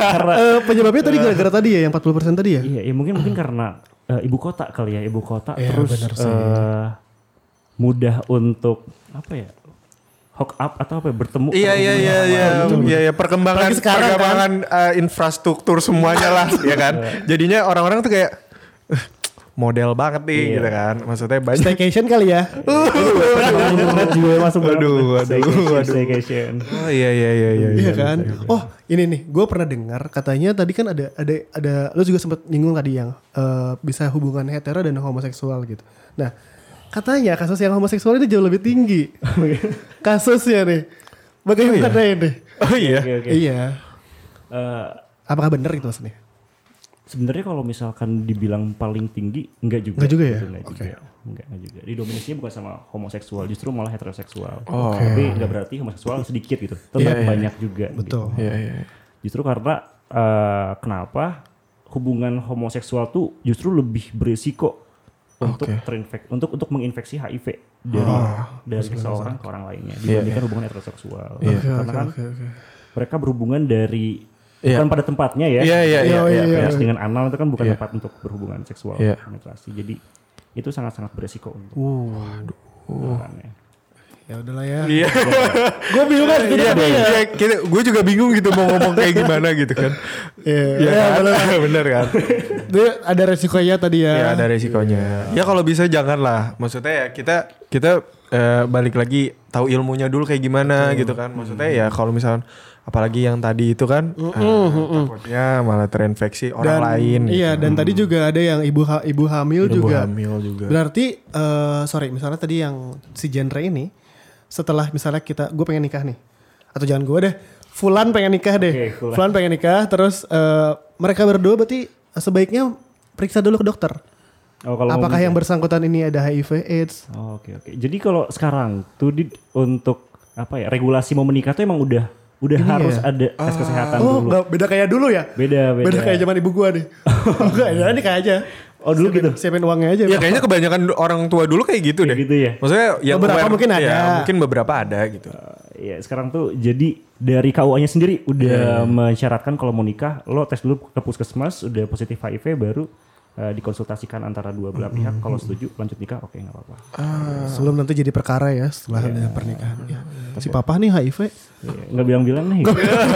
karena Eh, penyebabnya tadi gara-gara tadi ya yang 40% tadi ya? iya, ya mungkin mungkin karena eh, ibu kota kali ya, ibu kota Iya, terus benar sih. eh, mudah untuk apa ya? hook up atau apa ya, bertemu Iya iya iya iya iya iya perkembangan Apalagi sekarang, perkembangan eh, infrastruktur semuanya lah ya kan. Jadinya orang-orang tuh kayak "Eh, model banget nih Iya. gitu kan. Maksudnya banyak. Staycation kali ya? internet juga masuk. Aduh, aduh, Staycation, aduh. staycation. Oh iya iya iya iya. Iya kan? Oh ini nih, gue pernah dengar katanya tadi kan ada ada ada lo juga sempat nyinggung tadi yang eh, bisa hubungan hetero dan homoseksual gitu. Nah katanya kasus yang homoseksual itu jauh lebih tinggi kasusnya nih. Bagaimana ini? Oh iya. Oke, oke. Iya. Eh, Apakah benar itu maksudnya? Sebenarnya kalau misalkan dibilang paling tinggi, enggak juga. Enggak juga ya? Gitu, Enggak juga. Enggak, enggak juga. Didominasinya bukan sama homoseksual, justru malah heteroseksual. Oh. Tapi enggak berarti homoseksual sedikit gitu. Tetap Iya, iya. banyak juga. gitu. Betul. Iya iya. Justru karena eh, kenapa hubungan homoseksual tuh justru lebih berisiko untuk Oke. terinfek untuk untuk menginfeksi HIV dari dari seseorang ke orang lainnya dibandingkan hubungan heteroseksual. Iya. Karena kan mereka berhubungan dari Iya. bukan pada tempatnya ya. Iya iya iya. Iya, iya. iya. Dengan anal itu kan bukan Iya. tempat untuk berhubungan seksual Iya. penetrasi. Jadi itu sangat-sangat beresiko untuk Uh, penularannya. ya udahlah ya. Iya. gue bingung kan Iya, iya, kita, gue juga bingung gitu mau ngomong kayak gimana gitu kan. Iya, Iya ya, kan? bener. bener kan? Dia ada resikonya tadi ya. Ya ada resikonya. Ya kalau bisa jangan lah. Maksudnya ya kita kita eh, balik lagi tahu ilmunya dulu kayak gimana gitu kan. Maksudnya ya kalau misalkan apalagi yang tadi itu kan eh, takutnya malah terinfeksi orang lain. Iya, gitu. dan tadi juga ada yang ibu ha- ibu hamil Ibu juga. hamil juga. Berarti eh sorry, misalnya tadi yang si genre ini setelah misalnya kita gue pengen nikah nih atau jangan gue deh Fulan pengen nikah deh. Oke, Fulan. Fulan pengen nikah terus eh, mereka berdua berarti sebaiknya periksa dulu ke dokter. Oh, kalau Apakah yang bersangkutan ini ada HIV AIDS? Oh, Oke oke. Jadi kalau sekarang tuh di, untuk apa ya regulasi mau menikah tuh emang udah udah harus ya? ada tes kesehatan Oh, dulu. nggak beda kayak dulu ya? Beda beda. Beda kayak zaman ibu gua nih. Enggak, ya nikah aja. Oh dulu gitu. Siapin uangnya aja. Ya kayaknya kebanyakan orang tua dulu kayak gitu deh. gitu ya? Maksudnya yang Beberapa aware- mungkin ada. ya, mungkin beberapa ada gitu. Ya sekarang tuh jadi dari KUA-nya sendiri udah mensyaratkan kalau mau nikah lo tes dulu ke puskesmas udah positif HIV baru eh, dikonsultasikan antara dua belah pihak kalau setuju lanjut nikah oke nggak apa-apa. Sebelum nanti jadi perkara ya setelah ada pernikahan. Ya. Si papa nih HIV. Iya, Nggak bilang-bilang nih.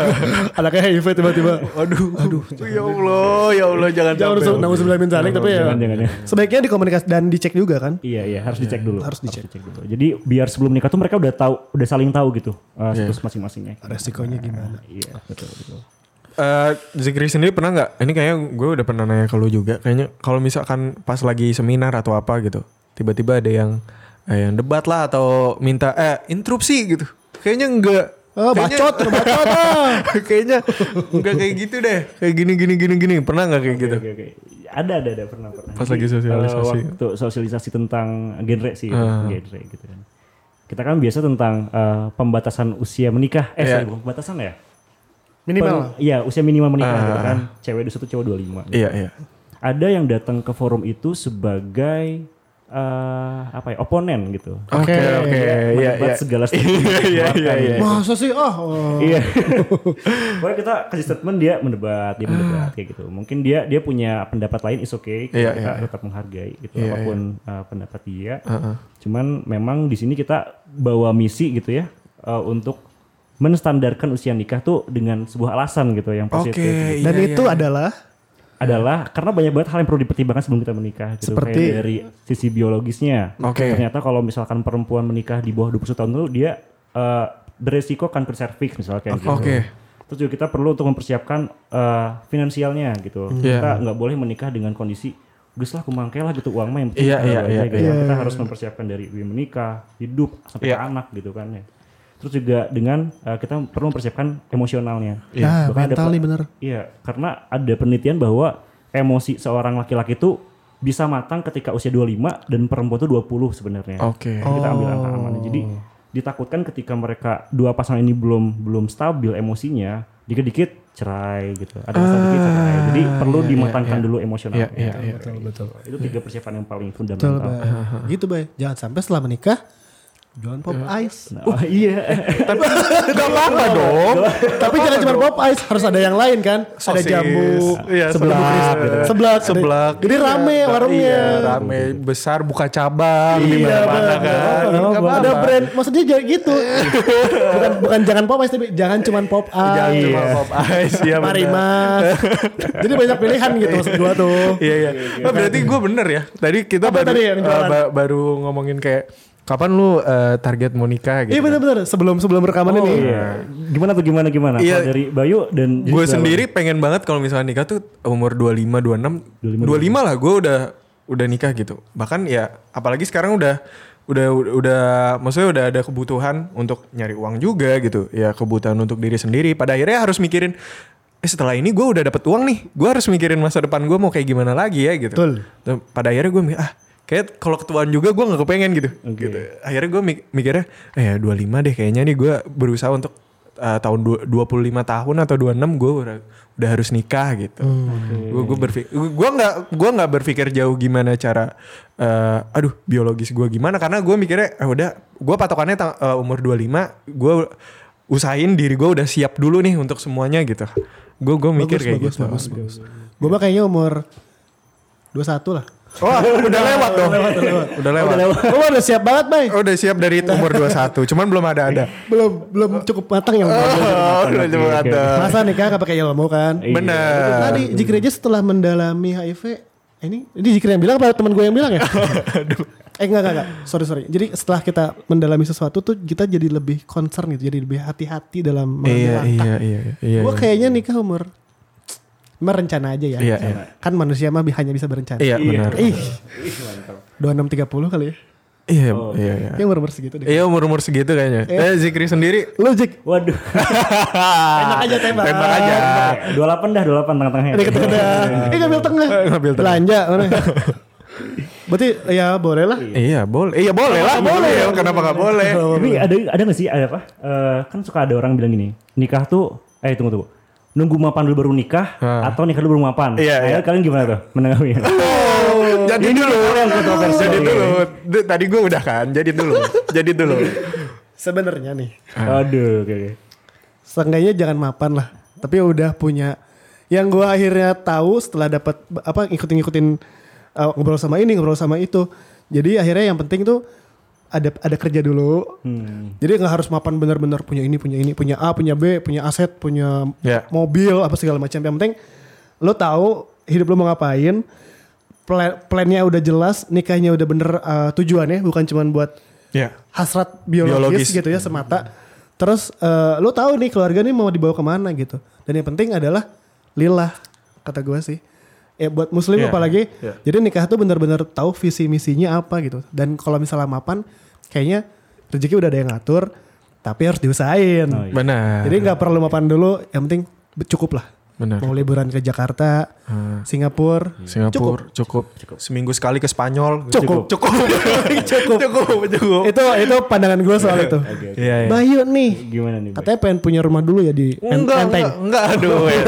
Anaknya HIV tiba-tiba. Aduh, aduh. ya Allah, ya Allah jangan Jangan usah nauzubillah min zalik tapi ya. jangan, jangan, ya. Sebaiknya dikomunikasi dan dicek juga kan. Iya iya harus dicek dulu. harus dicek. dulu. Jadi biar sebelum nikah tuh mereka udah tahu, udah saling tahu gitu uh, status masing-masingnya. Resikonya gimana. Iya betul betul. Eh, Zikri sendiri pernah nggak? Ini kayaknya gue udah pernah nanya ke lu juga. Kayaknya kalau misalkan pas lagi seminar atau apa gitu, tiba-tiba ada yang eh, yang debat lah atau minta eh interupsi gitu. Kayaknya enggak. Oh, bacot, bacot. ah. kayaknya enggak kayak gitu deh. Kayak gini gini gini gini. Pernah nggak kayak gitu? Oke oke. Ada ada ada pernah pernah. Pas lagi sosialisasi. eh, waktu sosialisasi tentang genre sih, Ah. genre gitu kan. Kita kan biasa tentang eh, pembatasan usia menikah. Eh, Iya. sorry, pembatasan ya? Minimal. Iya, usia minimal menikah Ah. gitu kan. Cewek 21, cowok 25. Iya iya. Ada yang datang ke forum itu sebagai eh, apa ya? oponen gitu. Oke oke. Iya Mendebat iya. segala statement Iya iya iya. iya. gitu. Masa sih? Oh, oh. Iya. Pokoknya kita kasih statement dia mendebat, dia mendebat kayak gitu. Mungkin dia dia punya pendapat lain is okay, Iya, kita iya, tetap menghargai gitu Iya, apa pun uh, pendapat dia. Heeh. Cuman memang di sini kita bawa misi gitu ya uh, untuk menstandarkan usia nikah tuh dengan sebuah alasan gitu yang Oke. positif. gitu. Dan iya, itu iya. adalah Adalah karena banyak banget hal yang perlu dipertimbangkan sebelum kita menikah gitu. Seperti? Kayak dari sisi biologisnya. Oke. Ternyata kalau misalkan perempuan menikah di bawah 21 tahun dulu dia uh, beresiko kanker cervix misalnya kayak gitu. Oke. Terus juga kita perlu untuk mempersiapkan eh, finansialnya gitu. Iya. Kita nggak boleh menikah dengan kondisi Gus lah kumangke lah gitu uang mah yang penting Iya, ada iya, aja," iya, gitu. iya. Kita harus mempersiapkan dari menikah, hidup sampai Iya. ke anak gitu kan ya. Terus juga dengan eh, kita perlu mempersiapkan emosionalnya. ya Bahkan ada mental pe- nih bener. Iya, karena ada penelitian bahwa emosi seorang laki-laki itu bisa matang ketika usia 25 dan perempuan itu 20 sebenarnya. Oke. Kita ambil angka amannya. Jadi ditakutkan ketika mereka dua pasangan ini belum belum stabil emosinya, dikit-dikit cerai gitu. Ada masalah dikit cerai. Jadi perlu dimatangkan dulu emosionalnya. Iya iya iya. Betul, betul. Itu tiga persiapan yang paling Betul, fundamental. Bay. Gitu, Bay. Jangan sampai setelah menikah jualan pop ice. Nah, iya. Gak apa-apa dong. Tapi jangan cuma pop ice, harus ada yang lain kan? ada Sosis. jambu, Iya, seblak, seblak. seblak, ada- Seblak. Jadi rame Iya, warungnya. Iya, rame besar buka cabang di Iya, mana-mana benar. kan. Apa-apa. Ada brand, maksudnya jangan gitu. bukan bukan jangan pop ice tapi jangan cuma pop Jangan ice. cuma pop ice ya Mari mas. Jadi banyak pilihan gitu maksud gua tuh. Iya iya. Oh, berarti gue bener ya. Tadi kita Apa baru eh, baru ngomongin kayak kapan lu eh, target mau nikah gitu. Iya benar-benar sebelum sebelum rekaman ini. Iya. Gimana tuh gimana gimana? Iya. Kalau dari Bayu dan Gue sendiri pengen banget kalau misalnya nikah tuh umur 25 26 25 lah gue udah udah nikah gitu. Bahkan ya apalagi sekarang udah udah udah, udah maksudnya udah ada kebutuhan untuk nyari uang juga gitu. Ya kebutuhan untuk diri sendiri. Pada akhirnya harus mikirin eh setelah ini gue udah dapet uang nih. Gue harus mikirin masa depan gue mau kayak gimana lagi ya gitu. Betul. Tuh, Pada akhirnya gue mikir ah kayak kalau ketuaan juga gue nggak kepengen gitu. gitu. Akhirnya gue mik- mikirnya eh ya 25 deh kayaknya nih gue berusaha untuk uh, tahun du- 25 tahun atau 26 gue udah, udah harus nikah gitu. Gue gue berpikir gue nggak gue nggak berpikir jauh gimana cara uh, aduh biologis gue gimana karena gue mikirnya eh udah gue patokannya uh, umur 25 gue usahain diri gue udah siap dulu nih untuk semuanya gitu. Gue gue mikir Bagus, kayak bagus, gitu. bagus, bagus. Gue mah kayaknya umur 21 lah. Oh, udah lewat dong. Udah lewat. Oh, udah siap banget, Bay. Oh, udah siap dari umur 21, cuman belum ada ada. Belum belum cukup matang yang Oh, udah cuma ada. Masa nikah gak pakai ilmu kan? Iya. Bener. Tadi Jikri aja setelah mendalami HIV, eh, ini ini Jikri yang bilang apa teman gue yang bilang ya? eh enggak, enggak enggak, sorry sorry. Jadi setelah kita mendalami sesuatu tuh kita jadi lebih concern gitu, jadi lebih hati-hati dalam mengambil Iya, langkah. iya, iya, iya. gue kayaknya nikah umur merencana aja ya. Iya, iya. Kan manusia mah hanya bisa berencana. Iya, benar. Ih, 2630 kali ya. Iya, iya, iya. Yang umur segitu deh. Iya umur-umur segitu kayaknya. Eh Zikri sendiri Lu Jik, Waduh. enak aja tembak. Tembak aja. 28 dah, 28 tengah-tengahnya. Ini tengah. Eh ngambil tengah. Ngambil tengah. Belanja mana? Berarti ya boleh lah. Iya boleh. Iya boleh lah. Boleh. ya. Kenapa nggak boleh? Tapi ada ada gak sih ada apa? Eh, kan suka ada orang bilang gini, nikah tuh eh tunggu tunggu. Nunggu mapan dulu baru nikah atau nikah dulu baru mapan? Iya, Nah, iya. Kalian gimana tuh menanggapinya? Oh, jadi dulu. yang kontroversial Jadi ini. dulu. D- Tadi gue udah kan. Jadi dulu. Jadi dulu. Sebenarnya nih, Aduh, oke oke. seenggaknya jangan mapan lah. Tapi udah punya yang gua akhirnya tahu setelah dapat apa ngikutin-ngikutin uh, ngobrol sama ini, ngobrol sama itu. Jadi akhirnya yang penting tuh ada ada kerja dulu. Hmm. Jadi nggak harus mapan benar-benar punya ini, punya ini, punya A, punya B, punya aset, punya Ya. mobil apa segala macam. Yang penting lo tahu hidup lo mau ngapain. Plan, plannya udah jelas, nikahnya udah bener uh, tujuannya, bukan cuman buat Ya. hasrat biologis, Biologis. gitu ya semata. Terus eh, lo tahu nih keluarga nih mau dibawa ke mana gitu. Dan yang penting adalah lillah kata gue sih. Ya buat muslim Iya, apalagi. iya. Jadi nikah tuh benar-benar tahu visi misinya apa gitu. Dan kalau misalnya mapan kayaknya rezeki udah ada yang ngatur tapi harus diusahain. Oh, iya. Benar. Jadi nggak perlu mapan dulu, yang penting cukup lah. Benar. Mau liburan ke Jakarta, Singapura, Singapura cukup. Seminggu sekali ke Spanyol. Cukup. Cukup. cukup. cukup. Cukup. itu itu pandangan gue soal itu. Iya, iya. Bayu nih, Gimana nih? Katanya pengen punya rumah dulu ya di En- Enggak, Enteng. enggak, enggak, aduh. ya.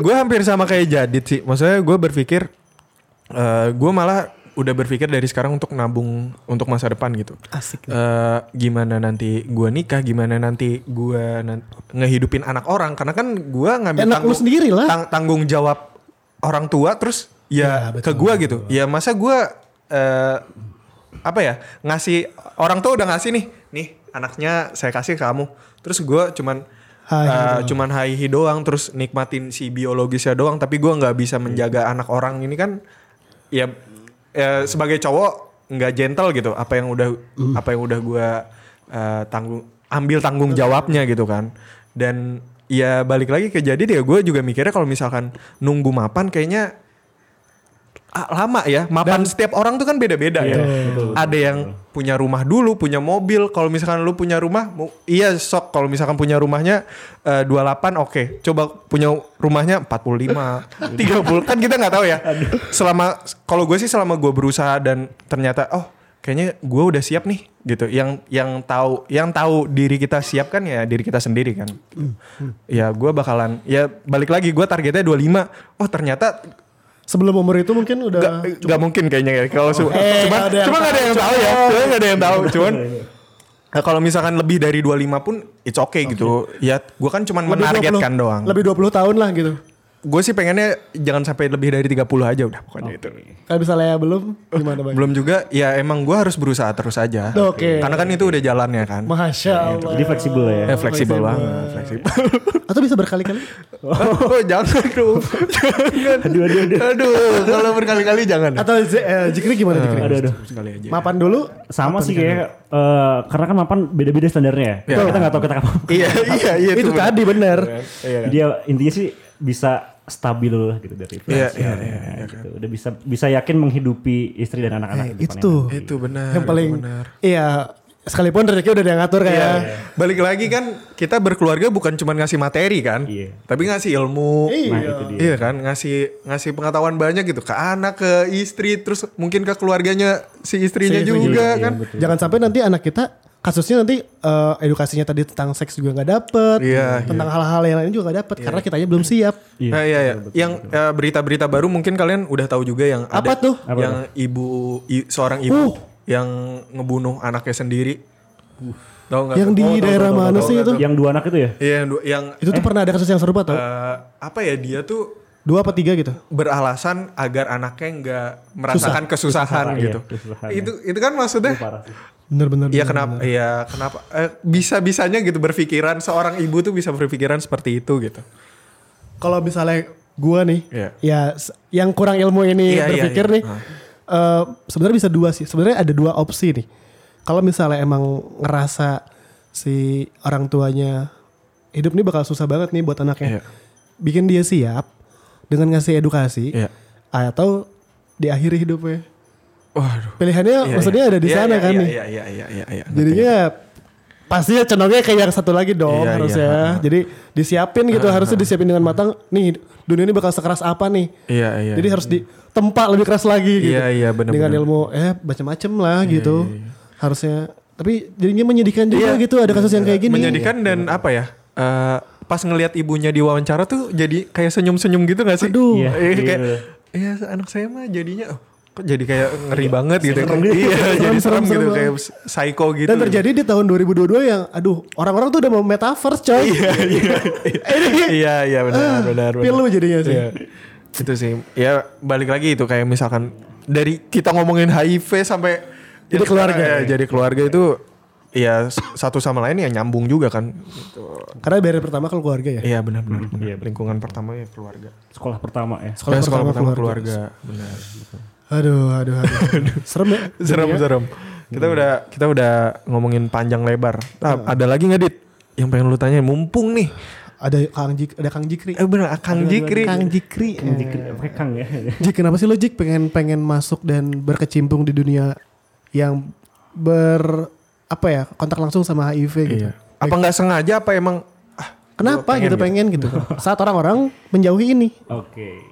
gue hampir sama kayak Jadit sih. Maksudnya gue berpikir, eh gue malah udah berpikir dari sekarang untuk nabung untuk masa depan gitu. Asik. Eh gimana nanti gue nikah, gimana nanti gue nan- ngehidupin anak orang. Karena kan gue ngambil Enak lu sendiri lah. tang- tanggung jawab orang tua terus ya, Ya, ke gue gitu. Ya masa gue eh apa ya ngasih orang tua udah ngasih nih, nih anaknya saya kasih ke kamu. Terus gue cuman Hai, eh, doang. cuman hai hi doang terus nikmatin si biologisnya doang tapi gue nggak bisa menjaga anak orang ini kan ya, ya sebagai cowok nggak gentle gitu. Apa yang udah apa yang udah gue eh, tanggung ambil tanggung jawabnya gitu kan. Dan ya balik lagi ke jadi ya gue juga mikirnya kalau misalkan nunggu mapan kayaknya ah, lama ya. Mapan setiap orang tuh kan beda-beda Iya, ya betul, betul, ada yang punya rumah dulu punya mobil. Kalau misalkan lu punya rumah iya sok. Kalau misalkan punya rumahnya eh, 28 oke. Coba punya rumahnya 45 30 kan kita nggak tahu ya. Selama kalau gue sih selama gue berusaha dan ternyata oh kayaknya gue udah siap nih gitu. Yang yang tahu yang tahu diri kita siap kan ya diri kita sendiri kan. Ya gue bakalan ya balik lagi gue targetnya 25 oh ternyata Sebelum umur itu mungkin udah Gak, gak mungkin kayaknya ya. Kalau su- Eh, cuma yang cuma gak ada yang tahu. ya. Cuma gak ada yang tahu. cuman eh, kalau misalkan lebih dari 25 pun it's okay, gitu. Ya gue kan cuma lebih 20 menargetkan doang. Lebih 20 tahun lah gitu. Gue sih pengennya jangan sampai lebih dari 30 aja udah pokoknya itu Kalau misalnya belum gimana bang? belum juga ya emang gue harus berusaha terus aja Oke. karena kan itu udah jalannya kan Masya Allah. Jadi fleksibel ya. Eh, fleksibel banget fleksibel Atau bisa berkali-kali? oh, jangan dong jangan Aduh aduh aduh. aduh kalau berkali-kali jangan Atau eh, Jikri gimana Jikri? Aduh aduh. sekali aja Mapan dulu. Sama sih kayak eh, karena kan mapan beda-beda standarnya ya. Iya. Kita nggak tahu kita kapan. iya iya iya itu tadi bener. iya ya, intinya sih bisa stabil lah gitu dari Iya, finansial, iya, ya, gitu. Udah bisa bisa yakin menghidupi istri dan anak-anak. Eh, itu depannya. tuh. itu benar Yang paling benar. iya sekalipun rezeki udah ada yang ngatur kayak Iya. Balik lagi kan kita berkeluarga bukan cuma ngasih materi kan, Iya. tapi ngasih ilmu. Iya. Nah. Iya kan, ngasih ngasih pengetahuan banyak gitu ke anak, ke istri, terus mungkin ke keluarganya si istrinya Si istri juga Iya, kan. betul. Jangan sampai nanti anak kita kasusnya nanti eh, edukasinya tadi tentang seks juga nggak dapet, Iya, tentang hal-hal yang lain juga nggak dapet karena kitanya belum siap. Iya, nah, iya, iya. Yang eh, berita-berita baru mungkin kalian udah tahu juga yang Apa ada tuh? Apa yang ibu i- seorang ibu Uh. yang ngebunuh anaknya sendiri. Tahu nggak? Yang di Oh, daerah tahu, mana tahu, sih tahu, itu? Yang dua anak itu ya? Iya, yang du- yang Itu tuh pernah ada kasus yang serupa tau? eh, apa ya dia tuh Dua apa tiga gitu? beralasan agar anaknya nggak merasakan kesusahan Kesusahan, gitu. iya, kesusahan, itu itu kan maksudnya. Bener-bener. Iya kenapa? Iya kenapa? Eh, bisa bisanya gitu berpikiran seorang ibu tuh bisa berpikiran seperti itu gitu. Kalau misalnya gua nih, Iya. ya yang kurang ilmu ini Iya, iya, berpikir iya. nih, eh, sebenarnya bisa dua sih. Sebenarnya ada dua opsi nih. Kalau misalnya emang ngerasa si orang tuanya hidup ini bakal susah banget nih buat anaknya, Iya. bikin dia siap dengan ngasih edukasi, Iya. atau diakhiri hidupnya. Waduh. Pilihannya Iya, maksudnya iya. ada di Iya, sana iya, kan iya, nih. Iya iya iya iya iya. Jadinya pastinya condongnya kayak yang satu lagi dong Iya, harusnya. iya. Jadi disiapin gitu harusnya disiapin dengan matang. Nih dunia ini bakal sekeras apa nih? Iya iya. Jadi harus ditempa lebih keras lagi gitu. Iya, iya, benar, Dengan benar. ilmu eh macam-macam lah gitu. Harusnya tapi jadinya menyedihkan juga gitu ada kasus yang kayak gini. Iya. Menyedihkan dan apa ya? eh, pas ngelihat ibunya diwawancara tuh jadi kayak senyum-senyum gitu gak sih? Aduh. Iya, Iya, iya. kayak iya anak saya mah jadinya oh, kok jadi kayak ngeri banget gitu. Serem gitu. Iya, jadi Serem, serem serem gitu banget. kayak psycho gitu. Dan terjadi di tahun 2022 yang aduh orang-orang tuh udah mau metaverse coy. Iya iya. Iya iya benar benar benar. Pilu jadinya sih. Iya. Itu sih. Ya balik lagi itu kayak misalkan dari kita ngomongin HIV sampai Jadi keluarga. Ya, jadi keluarga itu ya satu sama lain ya nyambung juga kan. Gitu. Karena barrier pertama kalau keluarga ya. Iya benar benar. benar. Lingkungan pertama ya keluarga. Sekolah pertama ya. Sekolah Ya, pertama keluarga. keluarga. Benar. Aduh, aduh, aduh. Serem ya. serem jadinya. serem. Kita udah kita udah ngomongin panjang lebar. Nah, ada lagi nggak dit? Yang pengen lu tanya mumpung nih. Ada Kang Jik, ada Kang Jikri. Eh bener Kang Jikri. Kang Jikri. Kang Jik- pakai Kang ya. Jik, kenapa sih lo Jik pengen pengen masuk dan berkecimpung di dunia yang ber apa ya kontak langsung sama HIV gitu? Iya. Apa nggak sengaja apa emang ah, Kenapa gua gitu pengen gitu? Saat orang-orang menjauhi ini. Oke.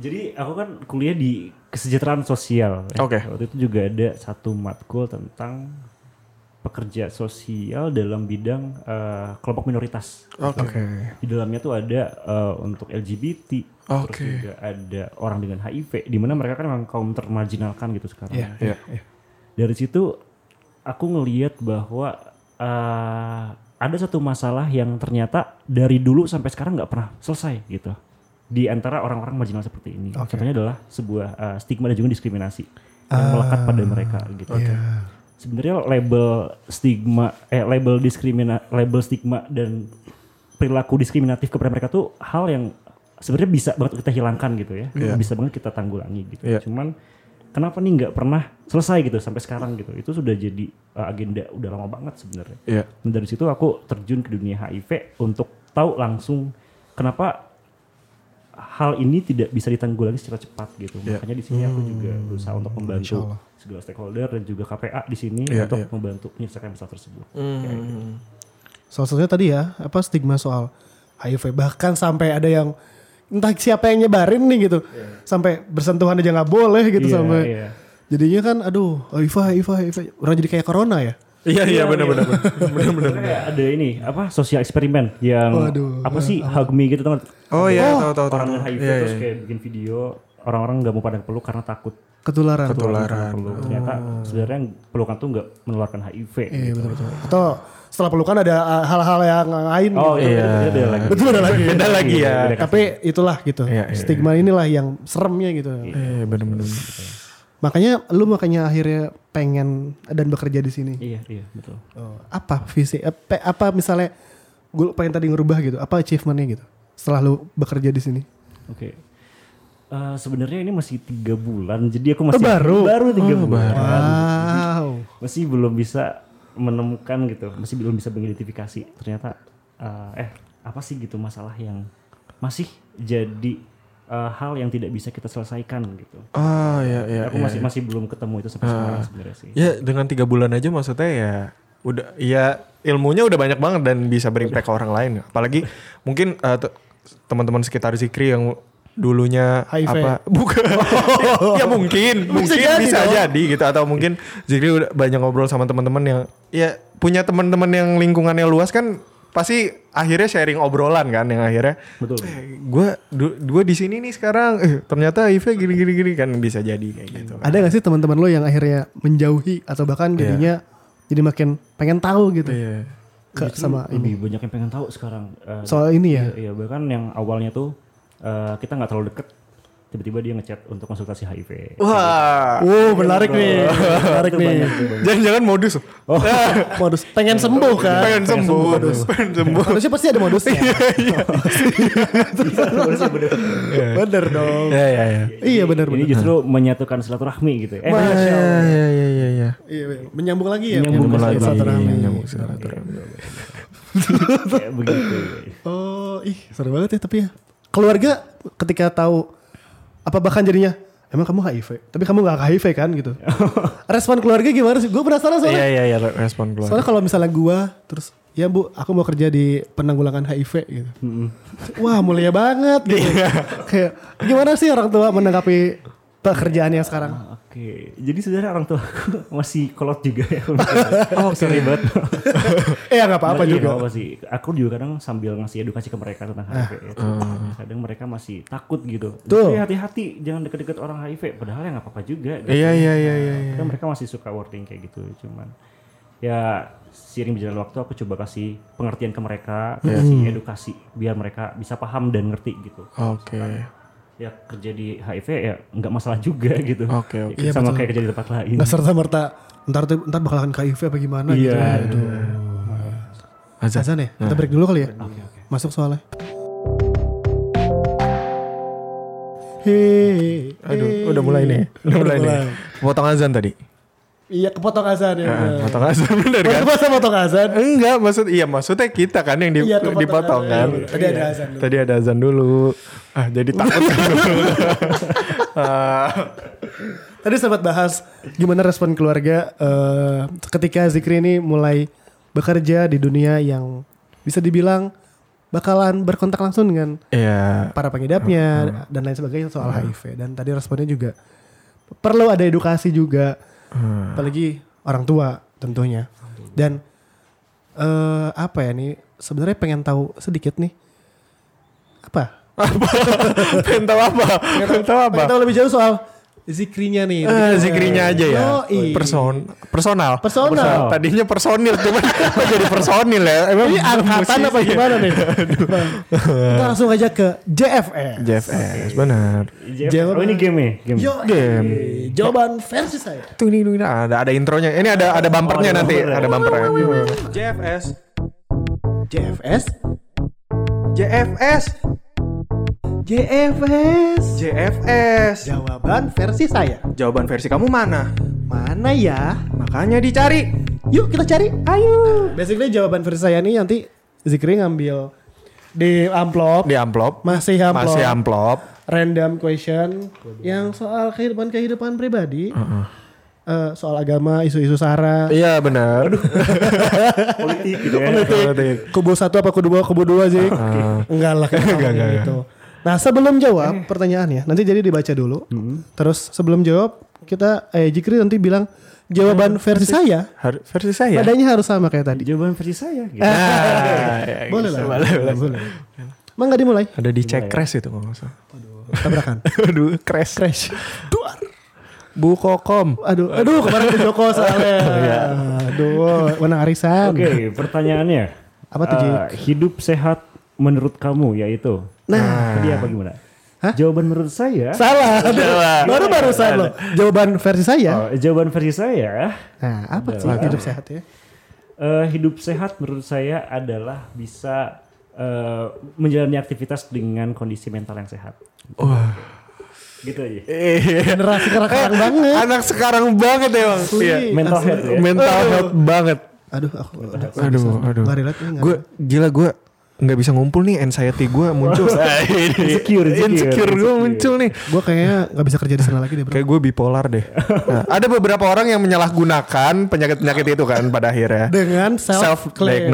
Jadi aku kan kuliah di kesejahteraan sosial. ya. Oke. Waktu itu juga ada satu matkul tentang pekerja sosial dalam bidang eh, kelompok minoritas. Oke. Di dalamnya tuh ada eh, untuk LGBT, terus Oke. juga ada orang dengan HIV, di mana mereka kan memang kaum termarginalkan gitu sekarang. Iya. Dari situ aku ngeliat bahwa eh, ada satu masalah yang ternyata dari dulu sampai sekarang nggak pernah selesai gitu di antara orang-orang marginal seperti ini. Contohnya adalah sebuah eh, stigma dan juga diskriminasi yang melekat pada mereka gitu. Sebenarnya label stigma, eh label diskrimina, label stigma dan perilaku diskriminatif kepada mereka tuh hal yang sebenarnya bisa banget kita hilangkan gitu ya, bisa banget kita tanggulangi gitu. Iya. Cuman kenapa nih nggak pernah selesai gitu sampai sekarang gitu? Itu sudah jadi uh, agenda udah lama banget sebenarnya. Iya. Dan dari situ aku terjun ke dunia HIV untuk tahu langsung kenapa hal ini tidak bisa ditanggulangi secara cepat gitu. Iya. Makanya di sini aku juga berusaha untuk membantu segala stakeholder dan juga KPA di sini Iya, untuk iya. membantu menyelesaikan masalah tersebut. Hmm. Salah satunya tadi ya, apa stigma soal HIV bahkan sampai ada yang entah siapa yang nyebarin nih gitu. Sampai bersentuhan aja nggak boleh gitu Iya, sampai. iya. Jadinya kan aduh, HIV, HIV, HIV. Orang jadi kayak corona ya. Iya iya benar benar benar benar. Kayak ada ini apa sosial eksperimen yang Waduh, apa sih hug me gitu teman Oh iya tahu tahu tahu. orang dengan HIV Iya, terus iya. kayak bikin video orang-orang nggak mau pada peluk karena takut Ketularan. Ketularan. peluk ternyata sebenarnya yang pelukan tuh nggak menularkan HIV Iya gitu. betul betul. Atau setelah pelukan ada uh, hal-hal yang lain. oh gitu. iya beda lagi Betul ada lagi. Beda lagi ya. Beda Tapi itulah gitu. Iya, iya, Stigma inilah yang seremnya gitu. Eh benar benar. Makanya lu makanya akhirnya pengen dan bekerja di sini. iya iya betul. Oh, apa visi apa, apa misalnya gue pengen tadi ngerubah gitu apa achievementnya gitu setelah lu bekerja di sini? Oke. Eh, sebenarnya ini masih tiga bulan jadi aku masih Oh, baru? baru tiga bulan. wow. masih belum bisa menemukan gitu masih belum bisa mengidentifikasi. Ternyata eh, eh apa sih gitu masalah yang masih jadi eh, hal yang tidak bisa kita selesaikan gitu Ah iya iya. aku iya, masih masih belum ketemu itu sampai sekarang sebenarnya sih Ya dengan tiga bulan aja maksudnya ya udah ya ilmunya udah banyak banget dan bisa berimpact ke orang lain. Apalagi mungkin eh, te- teman-teman sekitar Zikri yang dulunya HIV. apa bukan ya mungkin mungkin jadi bisa dong. jadi gitu atau mungkin Zikri udah banyak ngobrol sama teman-teman yang ya punya teman-teman yang lingkungannya luas kan pasti akhirnya sharing obrolan kan yang akhirnya betul. Gue gue di sini nih sekarang. Eh, ternyata HIV gini gini gini kan bisa jadi kayak gitu kan. ada gak sih teman-teman lo yang akhirnya menjauhi atau bahkan jadinya jadi makin pengen tahu gitu? Iya. ke Justru sama ini. lebih banyak yang pengen tahu sekarang Eh, soal ini ya? Iya, iya, bahkan yang awalnya tuh eh, kita nggak terlalu deket, tiba-tiba dia ngechat untuk konsultasi HIV. Wah, oh menarik nih menarik nih jangan-jangan modus. oh modus pengen sembuh kan pengen sembuh, pengen sembuh. modusnya pasti ada modusnya bener dong Ya ya ya. iya bener Ini justru menyatukan silaturahmi gitu ya. Eh, Ya ya ya ya ya. ya. iya menyambung lagi ya Menyambung menyambung lagi. silaturahmi. Nyambung silaturahmi. kayak begitu. Oh, ih seru banget ya tapi ya. Keluarga ketika tahu apa bahkan jadinya emang kamu HIV? Tapi kamu nggak HIV kan gitu. Respon keluarga gimana sih? Gue penasaran soalnya. Iya iya iya respon keluar. soalnya kalau misalnya gue terus ya bu aku mau kerja di penanggulangan HIV gitu. Wah mulia banget gitu. Kayak gimana sih orang tua menanggapi pekerjaan yang sekarang Oke, jadi sebenarnya orang tua aku masih kolot juga ya. oh, sorry banget. eh nggak apa-apa Nah, iya, juga nggak apa sih. Aku juga kadang sambil ngasih edukasi ke mereka tentang HIV. ya. Kadang mereka masih takut gitu. Tuh. "Eh, hati-hati, jangan deket-deket orang HIV. Padahal ya nggak apa-apa juga. gitu. Iya iya iya iya. iya. Kadang mereka masih suka wording kayak gitu. Cuman ya seiring berjalan waktu aku coba kasih pengertian ke mereka, kasih edukasi biar mereka bisa paham dan ngerti gitu. Oke. Ya kerja di HIV ya nggak masalah juga gitu. Oke, oke. Iya, Sama betul. kayak kerja di tempat lain. nggak serta merta ntar tuh- ntar bakalan HIV apa gimana gitu Iya. Aduh. Azan. Azan ya kita break dulu kali ya masuk soalnya Hei, Aduh, hei. udah mulai nih. Udah mulai nih. Potong azan tadi. Iya kepotong azan ya. Ah, bener. potong azan bener kan? Masa potong azan? Enggak, maksud iya maksudnya kita kan yang di, Iya, dipotong kan. Iya, tadi ada azan dulu. Tadi ada azan dulu. Ah, jadi takut kan Tadi sempat bahas gimana respon keluarga eh, ketika Zikri ini mulai bekerja di dunia yang bisa dibilang bakalan berkontak langsung dengan Iya. para pengidapnya dan lain sebagainya soal HIV dan tadi responnya juga perlu ada edukasi juga apalagi orang tua tentunya dan eh apa ya nih sebenarnya pengen tahu sedikit nih apa Pengen tahu apa? Pengen tahu apa? pengen tahu lebih jauh soal zikrinya nih Ah, zikrinya aja ya. Yoi. Person, personal. Personal. Tadinya personil, cuman kok jadi personil ya? Emang ini angkatan apa ya? gimana nih kita langsung aja ke JFS JFS, benar. Oh ini game ya? Game. Yo, Game. jawaban versi saya Tuh ini, ini ada ada intronya. Ini ada ada bumpernya ada nanti, bumper ada bumpernya. JFS, JFS JFS, JFS JFS. jawaban versi saya Jawaban versi kamu mana? mana ya Makanya dicari. Yuk kita cari. Ayo. Basically jawaban versi saya nih nanti Zikri ngambil di amplop. Di amplop. Masih amplop. Masih amplop. Random question yang soal kehidupan kehidupan pribadi. Eh, soal agama, isu-isu sara. Iya benar. Politik gitu ya. Politik. Kubu satu apa kubu dua, kubu dua sih? Enggak lah kayak gitu. Nah sebelum jawab pertanyaannya, nanti jadi dibaca dulu. Terus sebelum jawab kita, eh Jikri nanti bilang jawaban versi saya. Har- versi saya. Nadanya harus sama kayak tadi. Jawaban versi saya. Gitu. Ah, ya, Boleh lah. Boleh, boleh. Boleh. Emang nggak dimulai? Ada di cek crash itu kalau nggak salah. Tabrakan. Aduh, crash. Crash. Duar. Bu Kokom. Aduh, aduh kemarin ke Joko soalnya. Aduh, menang arisan. Oke, pertanyaannya. Apa tuh, Eh, Jik? hidup sehat menurut kamu yaitu? Nah. Tadi apa gimana? Hah? Jawaban menurut saya. Salah. Baru barusan loh. Jawaban versi saya. Oh, jawaban versi saya. Nah, apa sih hidup sehat ya? eh, hidup sehat menurut saya adalah bisa eh, menjalani aktivitas dengan kondisi mental yang sehat. Wah. Gitu aja. Generasi sekarang banget. Anak sekarang banget ya bang. Iya. Mental health ya. Mental health banget. Aduh, aku udah Aduh, aduh. Gue gila gue nggak bisa ngumpul nih anxiety gue muncul. Insecure, insecure, insecure gue muncul nih. Gue kayaknya gak bisa kerja di sana lagi deh bro. Kayak gue bipolar deh. Nah, ada beberapa orang yang menyalahgunakan penyakit-penyakit itu kan pada akhirnya. Dengan self. Eh,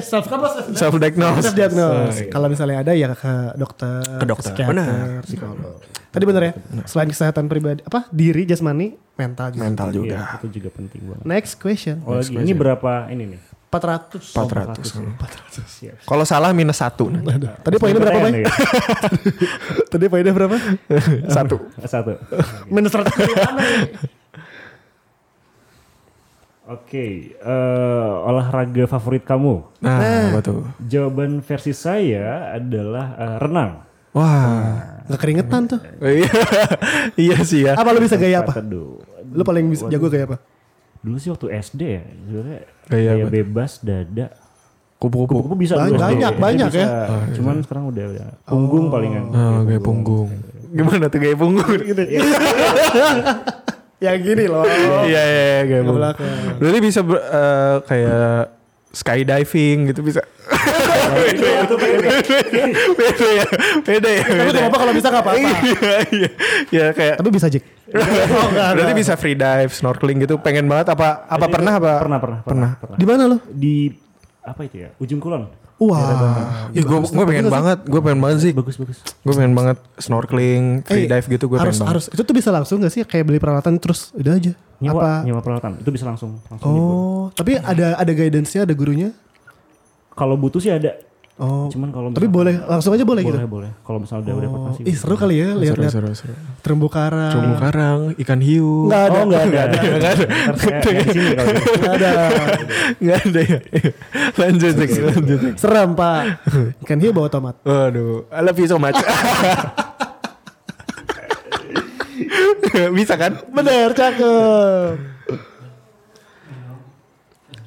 self apa? Self diagnose. Self diagnose. Kalau misalnya ada ya ke dokter, Ke dokter, psikiater, benar. psikolog. Tadi bener ya. Selain kesehatan pribadi, apa diri, jasmani, mental juga. Mental Iya, juga. itu juga penting banget. Next question. Oh, lagi ini berapa ini nih? 400. 400. Siap. Kalau salah minus satu. Tadi poinnya berapa, Bay? Ya? Tadi poinnya berapa? satu. Satu. Minus 100 dari mana nih? Oke, eh, olahraga favorit kamu? Nah, apa tuh? Jawaban versi saya adalah eh, renang. Wah. Gak keringetan tuh. Iya. iya sih ya. Apa lu bisa gaya apa? Lu paling bisa jago gaya apa? Dulu sih waktu SD ya, sebenarnya Gaya gaya apa? bebas dada. Kupu-kupu. Kupu bisa Banyak, banyak, banyak bisa. ya. Cuman sekarang udah udah punggung palingan. Oh, gaya punggung. Gimana tuh gaya punggung gitu? Yang gini loh. Iya iya iya gaya punggung. Berarti bisa eh, kayak skydiving gitu bisa. Itu PDP. beda ya, beda ya. Tapi beda gak apa-apa kalau bisa gak apa-apa. Iya, iya. Ya kayak Tapi bisa Jik. Oh, enggak, berarti bisa free dive, snorkeling gitu. Pengen banget apa apa pernah apa? Pernah pernah pernah. Di mana lo? Di apa itu ya? Ujung Kulon. Wah. Ya gue gue pengen banget, gue pengen banget sih. Bagus bagus. Gue pengen banget snorkeling, free Eh, dive gitu gue harus pengen banget. harus itu tuh bisa langsung gak sih kayak beli peralatan terus udah aja Nyewa apa nyewa peralatan itu bisa langsung langsung nyewa. oh tapi ada ada guidance-nya ada gurunya Kalau butuh sih ada. Oh Cuman kalau tapi boleh langsung aja boleh, boleh gitu boleh. Kalau misalnya udah oh, masih. ih seru kali ya lihat-lihat Seru, seru, seru. terumbu karang Terumbu karang, ikan hiu. nggak ada Oh enggak ada. Nggak ada, nggak ada. Ntar saya nggak di sini kalau gitu. ada ya. lanjut, lanjut. Zik. serem pak ikan hiu bawa tomat Waduh, I love you so much. Bisa kan? bener cakep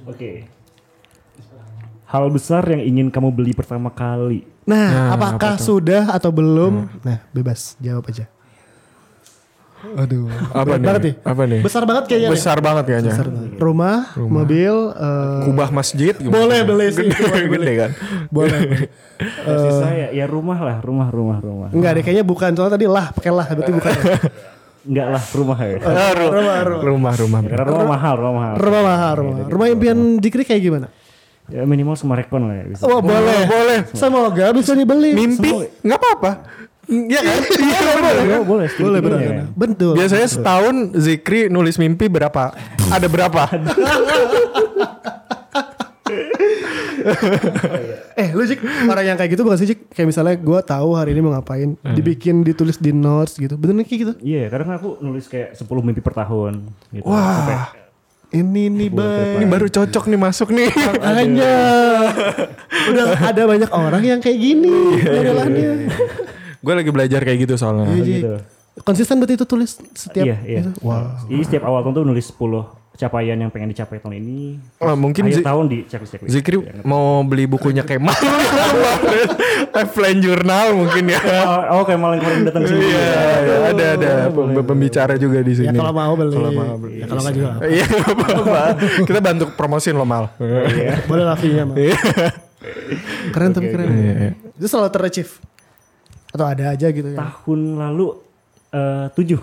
Oke. Hal besar yang ingin kamu beli pertama kali. nah, Nah, apakah sudah atau belum nah bebas jawab aja aduh Apa nih? banget nih Apa nih? besar banget kayaknya nih. Besar banget kayaknya. Besar banget. rumah, mobil eh, Kubah masjid. gimana? boleh beli sih Gede, boleh gede kan? boleh Versi saya ya rumah lah, rumah, rumah, rumah. Enggak deh, kayaknya bukan. Soalnya tadi lah, pakai lah, berarti bukan. Enggak lah, rumah ya. Ah, ru- rumah, rumah. Karena rumah mahal, rumah mahal. rumah mahal, rumah. Rumah impian Jikri kayak gimana? Ya minimal semarekon lah ya. Bisa. Oh, boleh. boleh. Semoga bisa dibeli. Mimpi nggak apa-apa. Iya kan? Iya boleh, boleh, sedikit Boleh, dulu benar. ya. Betul. Biasanya setahun Zikri nulis mimpi berapa? Ada berapa? Eh, lu Jik, orang yang kayak gitu bukan sih Jik? Kayak misalnya gue tahu hari ini mau ngapain, dibikin ditulis di notes gitu. Bener kayak gitu? Iya, kadang aku nulis kayak 10 mimpi per tahun gitu. Wah. Sampai Ini nih, Ini Bay. baru cocok nih masuk nih. Makanya. Udah ada banyak orang yang kayak gini modelannya. Gue lagi belajar kayak gitu soalnya. Iya, gitu. Konsisten berarti itu tulis setiap Iya, iya. gitu? Wow. Jadi setiap awal tahun tuh nulis 10 capaian yang pengen dicapai tahun ini. Oh, mungkin Akhir Zi- tahun di checklist checklist. Zikri mau beli bukunya Kemal. Lifeline Journal mungkin ya. Oh, oh kayak malah yang kemarin datang sini. Iya, iya, ada ada pem- pembicara juga di Ya sini. kalau mau beli. Kalau mau beli. Ya kalau nggak juga. Iya, apa-apa. Kita bantu promosin lo mal. Boleh lah fee-nya mah. Keren tapi keren. Iya, Itu selalu terachieve. Atau ada aja gitu ya. Tahun lalu eh tujuh.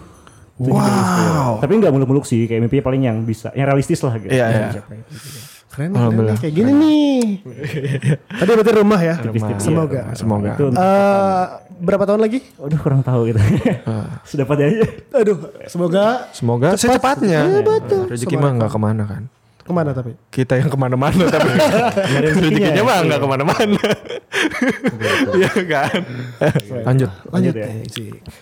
Tujuh dari Wow. Tapi nggak muluk-muluk sih, kayak mimpi paling yang bisa, yang realistis lah gitu. Iya, Yang iya. dicapai. Keren, keren nih, kayak gini nih. Tadi berarti rumah ya. Tipis-tipis. Semoga. Semoga. Itu Eh, berapa tahun lagi? Aduh kurang tahu gitu. Sudah pada aja. Aduh, semoga Semoga secepatnya. Iya, betul. Rezeki mah nggak ke mana kan. Ke mana tapi? Kita yang ke mana-mana tapi rezekinya mah nggak ke mana-mana. Iya kan. Lanjut. Lanjut ya.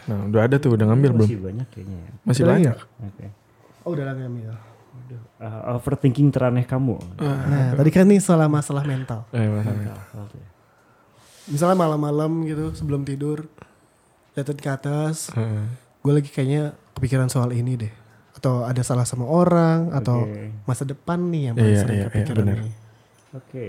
Nah, udah ada tuh udah ngambil belum? Masih banyak kayaknya. ya. Masih Udah banyak. Oke. Oh, udah lagi ambil. Eh, overthinking teraneh kamu. Nah, tadi kan nih salah masalah mental. Eh, masalah. Misalnya malam-malam gitu sebelum tidur, liatin ke atas, Heeh. gue lagi kayaknya kepikiran soal ini deh. Atau ada salah sama orang, atau masa depan nih yang paling Iya, sering iya, iya, kepikiran benar. nih. Oke.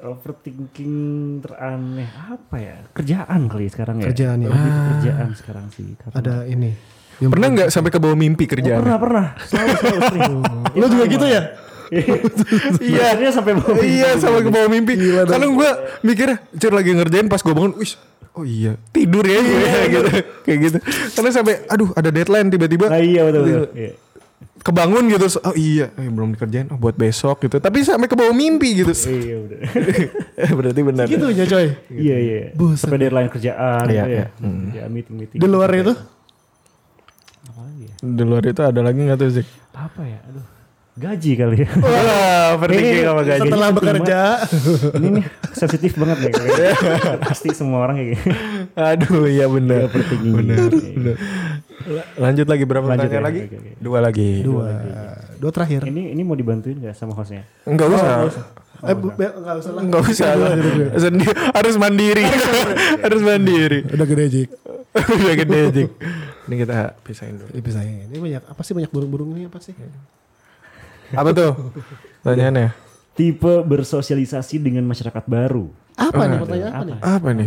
Overthinking teraneh apa ya? Kerjaan kali sekarang ya. Kerjaan ya. Lebih ke kerjaan sekarang sih. Karena Ada ini. Yang Pernah nggak sampai ke bawah mimpi kerjaan? pernah pernah. Selalu selalu sering. Lo juga gitu ya? Iya. Akhirnya sampai bawah mimpi. Iya sama ke bawah mimpi. Kadang gue mikir, cur lagi ngerjain pas gue bangun, wih, oh iya tidur ya gue gitu, kayak gitu. Karena sampai, aduh ada deadline tiba-tiba Nah, iya betul betul. Iya. Kebangun gitu, oh iya, eh, belum dikerjain, oh buat besok gitu. Tapi sampai ke bawah mimpi gitu. Iya udah. Berarti benar. Gitu ya coy. Iya iya. Buset. Sampai deadline kerjaan. Iya, gitu iya. Ya meeting meeting. Di luar itu? Apa lagi ya? Di luar itu ada lagi nggak tuh Zik? Apa ya? Aduh. Gaji kali ya. Wah, overthinking sama gaji. Setelah bekerja. Ini nih sensitif banget nih. Pasti semua orang kayak gini. Aduh, iya benar. Overthinking. Benar. benar. Lanjut lagi berapa Lanjut pertanyaan ya, lagi? oke, oke. Dua lagi. Dua. Dua terakhir. Ini ini mau dibantuin gak sama hostnya? Enggak usah. Eh, bu- be- nggak usah lah. Enggak usah. Sendiri harus mandiri. harus mandiri. Udah gede Jik. Udah gede Zik. Ini kita pisahin dulu. Ini ya. Ini banyak apa sih banyak burung-burung ini apa sih? Apa tuh? Tanyaannya. Tipe bersosialisasi dengan masyarakat baru. Apa nih pertanyaan apa nih? Apa nih?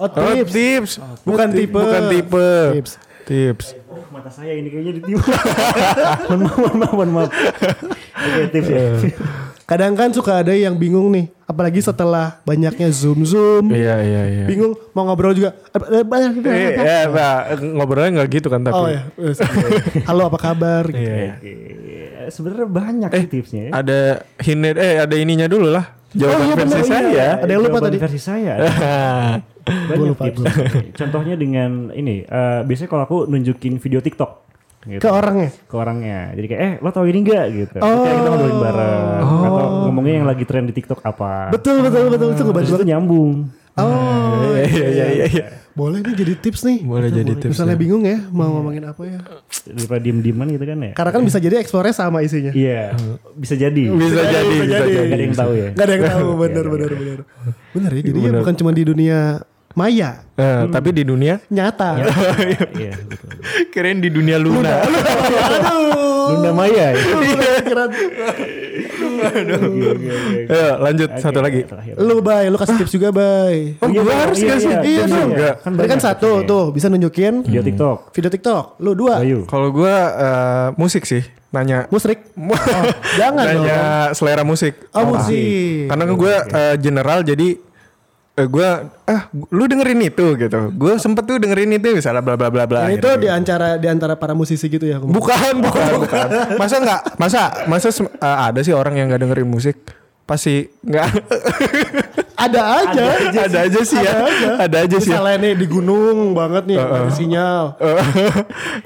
Oh, Oh, tips. tips. Bukan Ti- tipe. Bukan tipe. Tips. Tips. Oh, mata saya ini kayaknya ditiup. mohon maaf, mohon maaf, mohon maaf. Oke, tips ya. Kadang kan suka ada yang bingung nih, apalagi setelah banyaknya zoom zoom, Iya iya iya. bingung mau ngobrol juga. Eh, banyak Eh, ya, Pak, ngobrolnya nggak gitu kan tapi. Oh ya, Wes. halo apa kabar? Gitu. Iya, iya. Eh, Sebenarnya banyak sih tipsnya ya. Ada hint eh ada ininya dulu lah. Jawaban Oh, iya, versi saya. iya. Ada yang lupa tadi. versi saya. Banyak lupa, tips. Contohnya dengan ini, eh, biasanya kalau aku nunjukin video TikTok. Gitu. Ke orangnya. ke orangnya. Jadi kayak eh lo tau ini enggak gitu. Oh. kayak kita ngobrolin bareng atau ngomongnya yang lagi tren di TikTok apa. Betul betul betul itu Terus itu nyambung. Oh, Iya iya iya iya. Iya. boleh nih jadi tips nih. Boleh jadi tips. Misalnya bingung ya mau ngomongin apa ya. Daripada diem-dieman gitu kan ya. Karena kan bisa jadi explore sama isinya. Iya, bisa jadi. Bisa jadi, bisa jadi. jadi. Gak ada yang tahu ya. Gak ada yang tahu bener bener bener. Bener ya jadi ya bukan cuma di dunia maya, Eh, tapi di dunia nyata. Iya, betul. keren di dunia Luna. Aduh. Lunda Maya ya. Keren. Ayo lanjut satu lagi. Terakhir. Lu bay, lu kasih tips juga bay. Oh, Iya, gua iya, harus iya, kasih iya. tips Iya dong. juga. Kan Tadi kan satu tuh bisa nunjukin Video TikTok. video TikTok. Lu dua. Ayo. Kalau gua eh, musik sih, nanya Musrik. Oh, jangan dong. nanya selera musik. Oh, musik. Karena kan gue eh, general jadi eh, gue ah lu dengerin itu gitu. Gue sempet tuh dengerin itu misalnya bla bla bla bla. Dan gitu. itu di antara di antara para musisi gitu ya. Bukan, bukan, bukan. Masa nggak? Masa masa eh, ada sih orang yang nggak dengerin musik? Pasti nggak. Ada aja. ada aja sih ya. Ada aja sih. ya. Misalnya nih di gunung banget nih ada sinyal.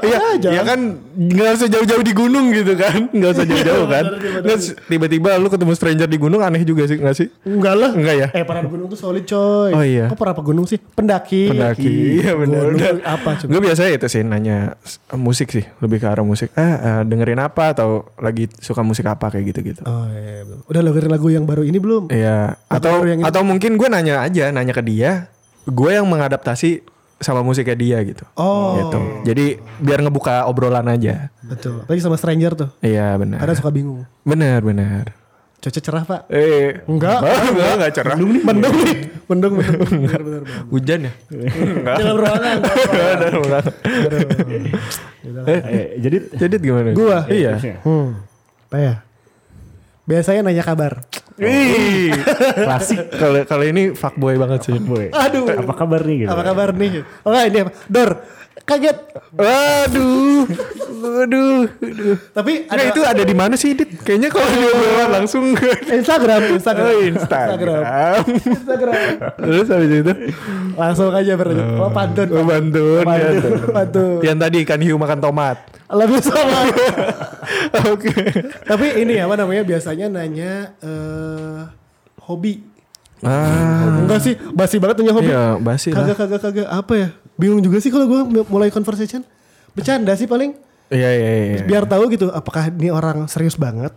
Iya, aja. ya kan nggak usah jauh-jauh di gunung gitu kan, nggak usah jauh-jauh kan. Nggak, tiba-tiba lu ketemu stranger di gunung aneh juga sih nggak sih? Enggak lah. Enggak ya? Eh para gunung tuh solid coy. Oh, iya. Kok para pegunung sih? Pendaki. Pendaki, iya benar. Gunung apa? Gue biasanya itu sih nanya musik sih, lebih ke arah musik. Eh, eh, dengerin apa atau lagi suka musik apa kayak gitu-gitu. Oh iya, belum. Udah dengerin lagu yang baru ini belum? Iya. Atau yang itu? Atau mungkin gue nanya aja, nanya ke dia. Gue yang mengadaptasi sama musiknya dia gitu. Oh. Gitu. Jadi biar ngebuka obrolan aja. Betul. Apalagi sama stranger tuh. Iya benar. Kadang suka bingung. Benar benar. Cuaca cerah pak? Eh, Enggak. enggak, enggak cerah. Mendung nih. Mendung nih. Mendung. Mendung. Bener, bener. Hujan ya? Enggak. Dalam ruangan. Ada ruangan. Eh, jadi Jadi gimana? Gua? Iya. Hmm. Apa ya? Biasanya nanya kabar. Ih. klasik Kalau kalau ini fuckboy banget sih. boy. Aduh. Apa kabar nih gitu? Apa kabar nih? Oh ini apa? Dor. Kaget. Waduh. Waduh. Aduh. Tapi Nah, itu ada di mana sih, Dit? Kayaknya kalau di obrolan langsung Instagram, Instagram. Oh, Instagram. Instagram. Terus habis itu Langsung aja berlanjut. Oh, pantun. Oh, bantun, ya, tuh. Pantun. yang tadi ikan hiu makan tomat. Lebih sama. Oke. Tapi ini apa namanya biasanya nanya eh hobi. Ah, Enggak sih, basi banget nanya hobi. iya, basi lah. Kagak kagak kagak apa ya? Bingung juga sih kalau gua mulai conversation. Bercanda sih paling. Iya, iya, iya. Biar tahu gitu apakah ini orang serius banget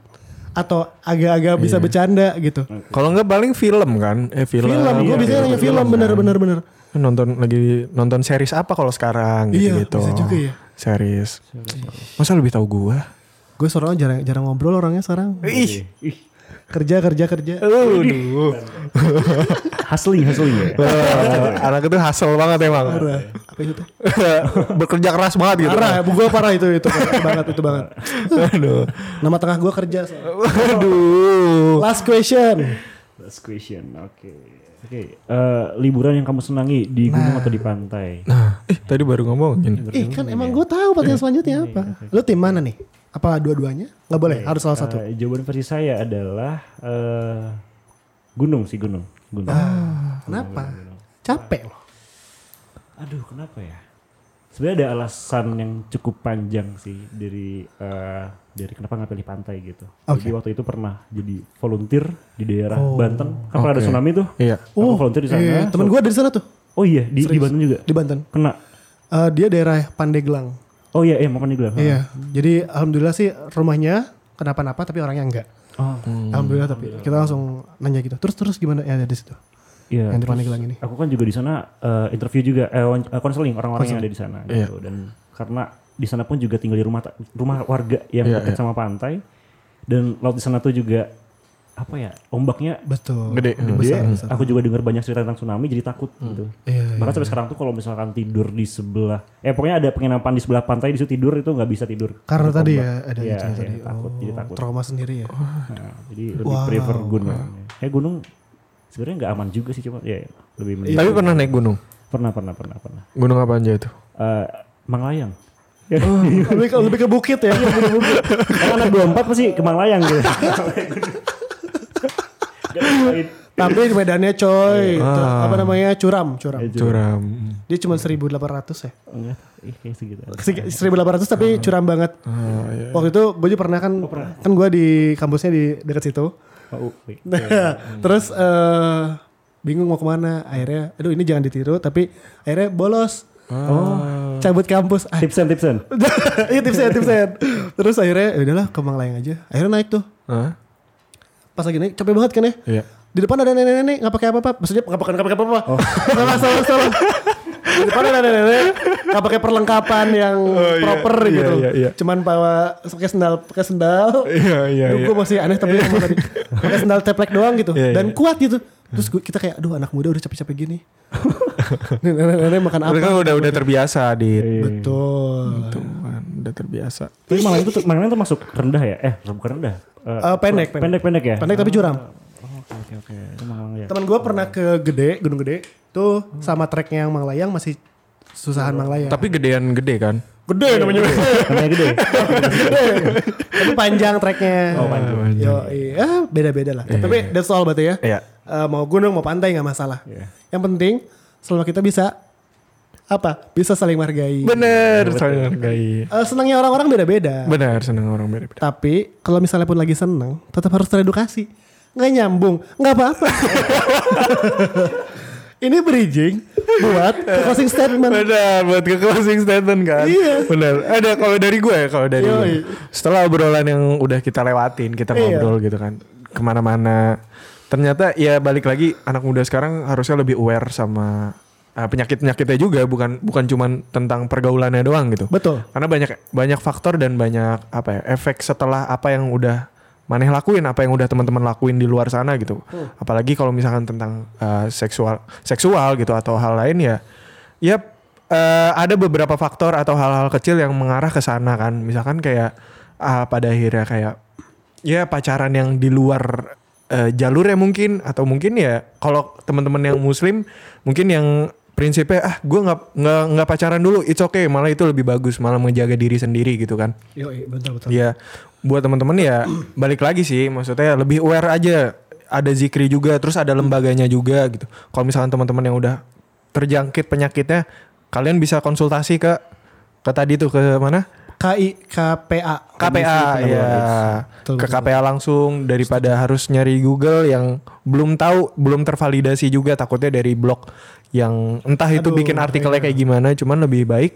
atau agak-agak bisa bercanda gitu. Kalau enggak paling film kan? Eh film. Film, gue biasanya nanya film bener bener bener. Nonton lagi nonton series apa kalau sekarang Iya, gitu-gitu. bisa juga ya. Series. Masa lebih tahu gua? Gue soalnya jarang jarang ngobrol orangnya sekarang. Ih. Ih, Kerja kerja kerja. Aduh. hustling hustling ya. Wah, anak itu hasil banget emang. Apa itu? Bekerja keras banget gitu. Parah, gue parah itu itu parah banget itu banget. Aduh. Nama tengah gue kerja. Aduh. Last question. Last question. Oke. Oke, eh, liburan yang kamu senangi di gunung atau di pantai? Nah, eh tadi baru ngomongin. Ih kan emang gue tahu pertanyaan selanjutnya apa. Lu tim mana nih? Apa dua-duanya? Nggak boleh, harus salah satu. Eh, jawaban versi saya adalah eh, gunung sih gunung. Gunung. Kenapa? Capek loh. Aduh, kenapa ya? Sebenarnya ada alasan yang cukup panjang sih dari eh, dari kenapa nggak pilih pantai gitu. Jadi waktu itu pernah jadi volunteer di daerah Banten. Kan pernah ada tsunami tuh. Iya. Aku volunteer di sana. Iya, temen gue dari sana tuh. Oh iya, di, di Banten juga. Di Banten. Kena. Eh, dia daerah Pandeglang. Oh iya, iya di gelang. Iya. Jadi alhamdulillah sih rumahnya kenapa-napa tapi orangnya enggak. Oh, Alhamdulillah tapi kita langsung nanya gitu. Terus terus gimana ya di situ? iya. Yang di Pandeglang ini. Aku kan juga di sana eh, interview juga, eh, wan- eh, konseling orang-orang yang ada di sana gitu. Dan karena di sana pun juga tinggal di rumah rumah warga yang Iya, dekat iya. sama pantai dan laut di sana tuh juga apa ya ombaknya Betul. Gede. Besar, gede. besar. Aku juga dengar banyak cerita tentang tsunami jadi takut gitu. Iya, Bahkan sampai sekarang tuh kalau misalkan tidur di sebelah, eh pokoknya ada penginapan di sebelah pantai di situ tidur itu nggak bisa tidur. Karena tadi ombak. ya ada Iya, gitu iya, tadi. takut, jadi Oh, takut. Trauma sendiri ya. Nah, jadi lebih Wow. prefer gunung. Ya gunung sebenarnya nggak aman juga sih cuma ya lebih mending. Tapi pernah naik gunung? Pernah pernah pernah pernah. Gunung apa aja itu? Eh, Manglayang. Ya, lebih, ke, lebih ke bukit ya. Karena anak 24 pasti ke Manglayang gitu. Tapi medannya coy. Ah. Itu Apa namanya? Curam, curam. Iya. Curam. Dia cuma 1800 ya. Enggak, ih, kayak segitu. Segi- 1800 tapi curam banget. Ah, iya. Waktu itu gue juga pernah kan kan gue di kampusnya di dekat situ. Oh, wait. Terus eh bingung mau ke mana. Akhirnya, aduh ini jangan ditiru. Tapi akhirnya bolos. Oh. Cabut kampus. Ah, Tipsen, tipsen. Iya tipsen, tipsen. Terus akhirnya ya udahlah ke Manglayang aja. Akhirnya naik tuh. Hah? Pas lagi naik capek banget kan ya. Iya. Di depan ada nenek-nenek nggak pakai apa-apa. Maksudnya nggak pakai nggak pakai apa-apa. salah salah salah. Di depan ada nenek-nenek nggak pakai perlengkapan yang iya. proper Iya, gitu. iya, iya. Cuman bawa pakai sendal pakai sendal. Iya, iya, Duh, iya. gue masih aneh tapi yang tadi pakai sendal teplek doang gitu Iya, dan iya. kuat gitu. Terus gua- kita kayak aduh anak muda udah capek-capek gini. Nenek-nenek makan apa? Mereka udah udah terbiasa di Betul. Tuh kan, udah terbiasa. Tapi Manglayang itu Manglayang itu masuk rendah ya? Eh, bukan rendah. Eh, Eh, pendek, pendek. pendek, pendek ya? Pendek tapi curam. Oh, Oke, oke, oke. Teman gue pernah ke Gede, Gunung Gede. Tuh sama treknya yang Manglayang masih susahan Manglayang. Tapi gedean gede kan? gede namanya. Namanya gede. Tapi panjang treknya. Oh, panjang. Yo, iya, beda-beda lah. Tapi that's all berarti ya. Iya. Eh, mau gunung mau pantai nggak masalah. Iya. Yang penting selama kita bisa apa? Bisa saling menghargai. Bener, saling menghargai. Eh, senangnya orang-orang beda-beda. Benar, senang orang beda-beda. Tapi kalau misalnya pun lagi senang, tetap harus teredukasi. Nggak nyambung, nggak apa-apa. Ini bridging buat ke closing statement. Benar, buat ke closing statement kan. Iya. Benar. Ada kalau dari gue ya, kalau dari Yoi. gue. Setelah obrolan yang udah kita lewatin, kita Iya. ngobrol gitu kan. Ke mana-mana. Ternyata ya balik lagi anak muda sekarang harusnya lebih aware sama uh, penyakit-penyakitnya juga. Bukan bukan cuman tentang pergaulannya doang gitu. Betul. Karena banyak banyak faktor dan banyak apa ya efek setelah apa yang udah maneh lakuin apa yang udah teman-teman lakuin di luar sana gitu. Apalagi kalau misalkan tentang uh, seksual seksual gitu atau hal lain ya ya uh, ada beberapa faktor atau hal-hal kecil yang mengarah ke sana kan. Misalkan kayak ah, pada akhirnya kayak ya pacaran yang di luar uh, jalurnya mungkin atau mungkin ya kalau teman-teman yang muslim mungkin yang prinsipnya ah gue nggak nggak nggak pacaran dulu it's okay. Malah itu lebih bagus malah menjaga diri sendiri gitu kan. Yo, betul betul. ya buat teman-teman ya balik lagi sih maksudnya lebih aware aja. Ada zikri juga terus ada lembaganya juga gitu. Kalau misalkan teman-teman yang udah terjangkit penyakitnya kalian bisa konsultasi ke ke tadi tuh ke mana? KI KPA. KPA ya Betul, ke betul, KPA langsung daripada harus nyari Google yang belum tahu belum tervalidasi juga takutnya dari blog yang entah itu Aduh, bikin artikelnya kayak gimana cuman lebih baik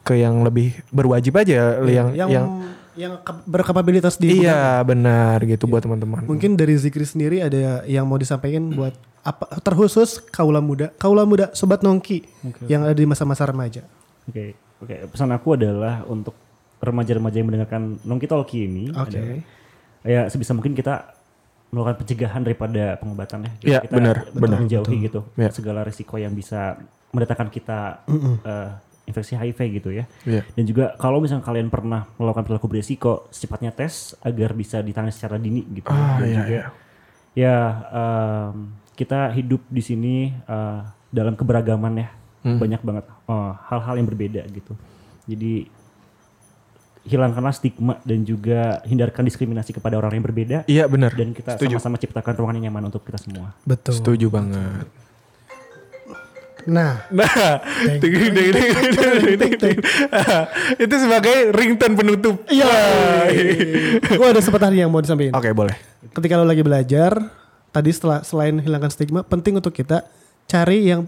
ke yang lebih berwajib aja yang yang yang, yang, ke- berkapabilitas di iya benar gitu buat teman-teman Mungkin dari Zikri sendiri ada yang mau disampaikan buat apa terkhusus kaula muda, kaula muda sobat nongki yang ada di masa-masa remaja. Oke, oke. Pesan aku adalah untuk remaja-remaja yang mendengarkan Nongki Talki ini. Oke. adalah, Ya sebisa mungkin kita melakukan pencegahan daripada pengobatan ya. Iya, kita benar, benar. menjauhi gitu Iya. segala risiko yang bisa mendatangkan kita eh, infeksi HIV gitu ya. Iya. Dan juga kalau misalnya kalian pernah melakukan perilaku berisiko, secepatnya tes agar bisa ditangani secara dini gitu. Ah, Dan iya, juga iya. ya em, kita hidup di sini eh, dalam keberagaman ya. Hmm. Banyak banget eh, hal-hal yang berbeda gitu. Jadi hilangkanlah stigma dan juga hindarkan diskriminasi kepada orang yang berbeda. Iya benar. Dan kita Setuju. sama-sama ciptakan ruangan yang nyaman untuk kita semua. Betul. setuju banget. Nah, nah itu sebagai ringtone penutup. Iya. Gue ada sempat tadi yang mau disampaikan. oke boleh. Ketika lo lagi belajar, tadi setelah selain hilangkan stigma, penting untuk kita cari yang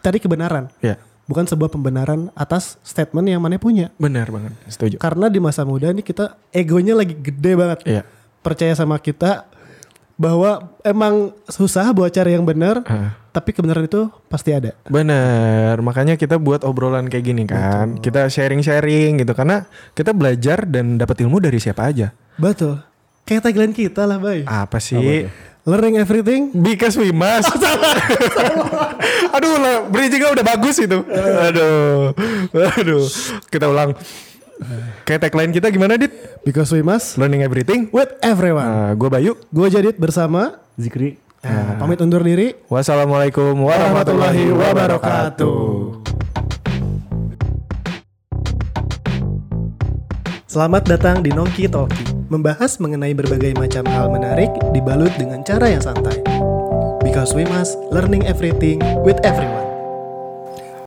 cari kebenaran, ya bukan sebuah pembenaran atas statement yang mana punya. benar banget setuju Karena di masa muda ini kita egonya lagi gede banget. Iya. Percaya sama kita bahwa emang susah buat cari yang benar, Ah. tapi kebenaran itu pasti ada. Bener, makanya kita buat obrolan kayak gini kan. Kita sharing-sharing gitu karena kita belajar dan dapat ilmu dari siapa aja. Betul. Kayak tagline kita lah, Bay. Apa sih? Learning everything. Because we must. Aduh, lah, bridgingnya udah bagus itu. Aduh, aduh. Kita ulang. Kayak tagline kita gimana, Dit? Because we must Learning everything. with everyone. Nah, gue Bayu. Gue Jadit bersama Zikri. Nah, pamit undur diri. Wassalamualaikum warahmatullahi wabarakatuh. Selamat datang di Nongki Talki, membahas mengenai berbagai macam hal menarik dibalut dengan cara yang santai. Because we must learning everything with everyone.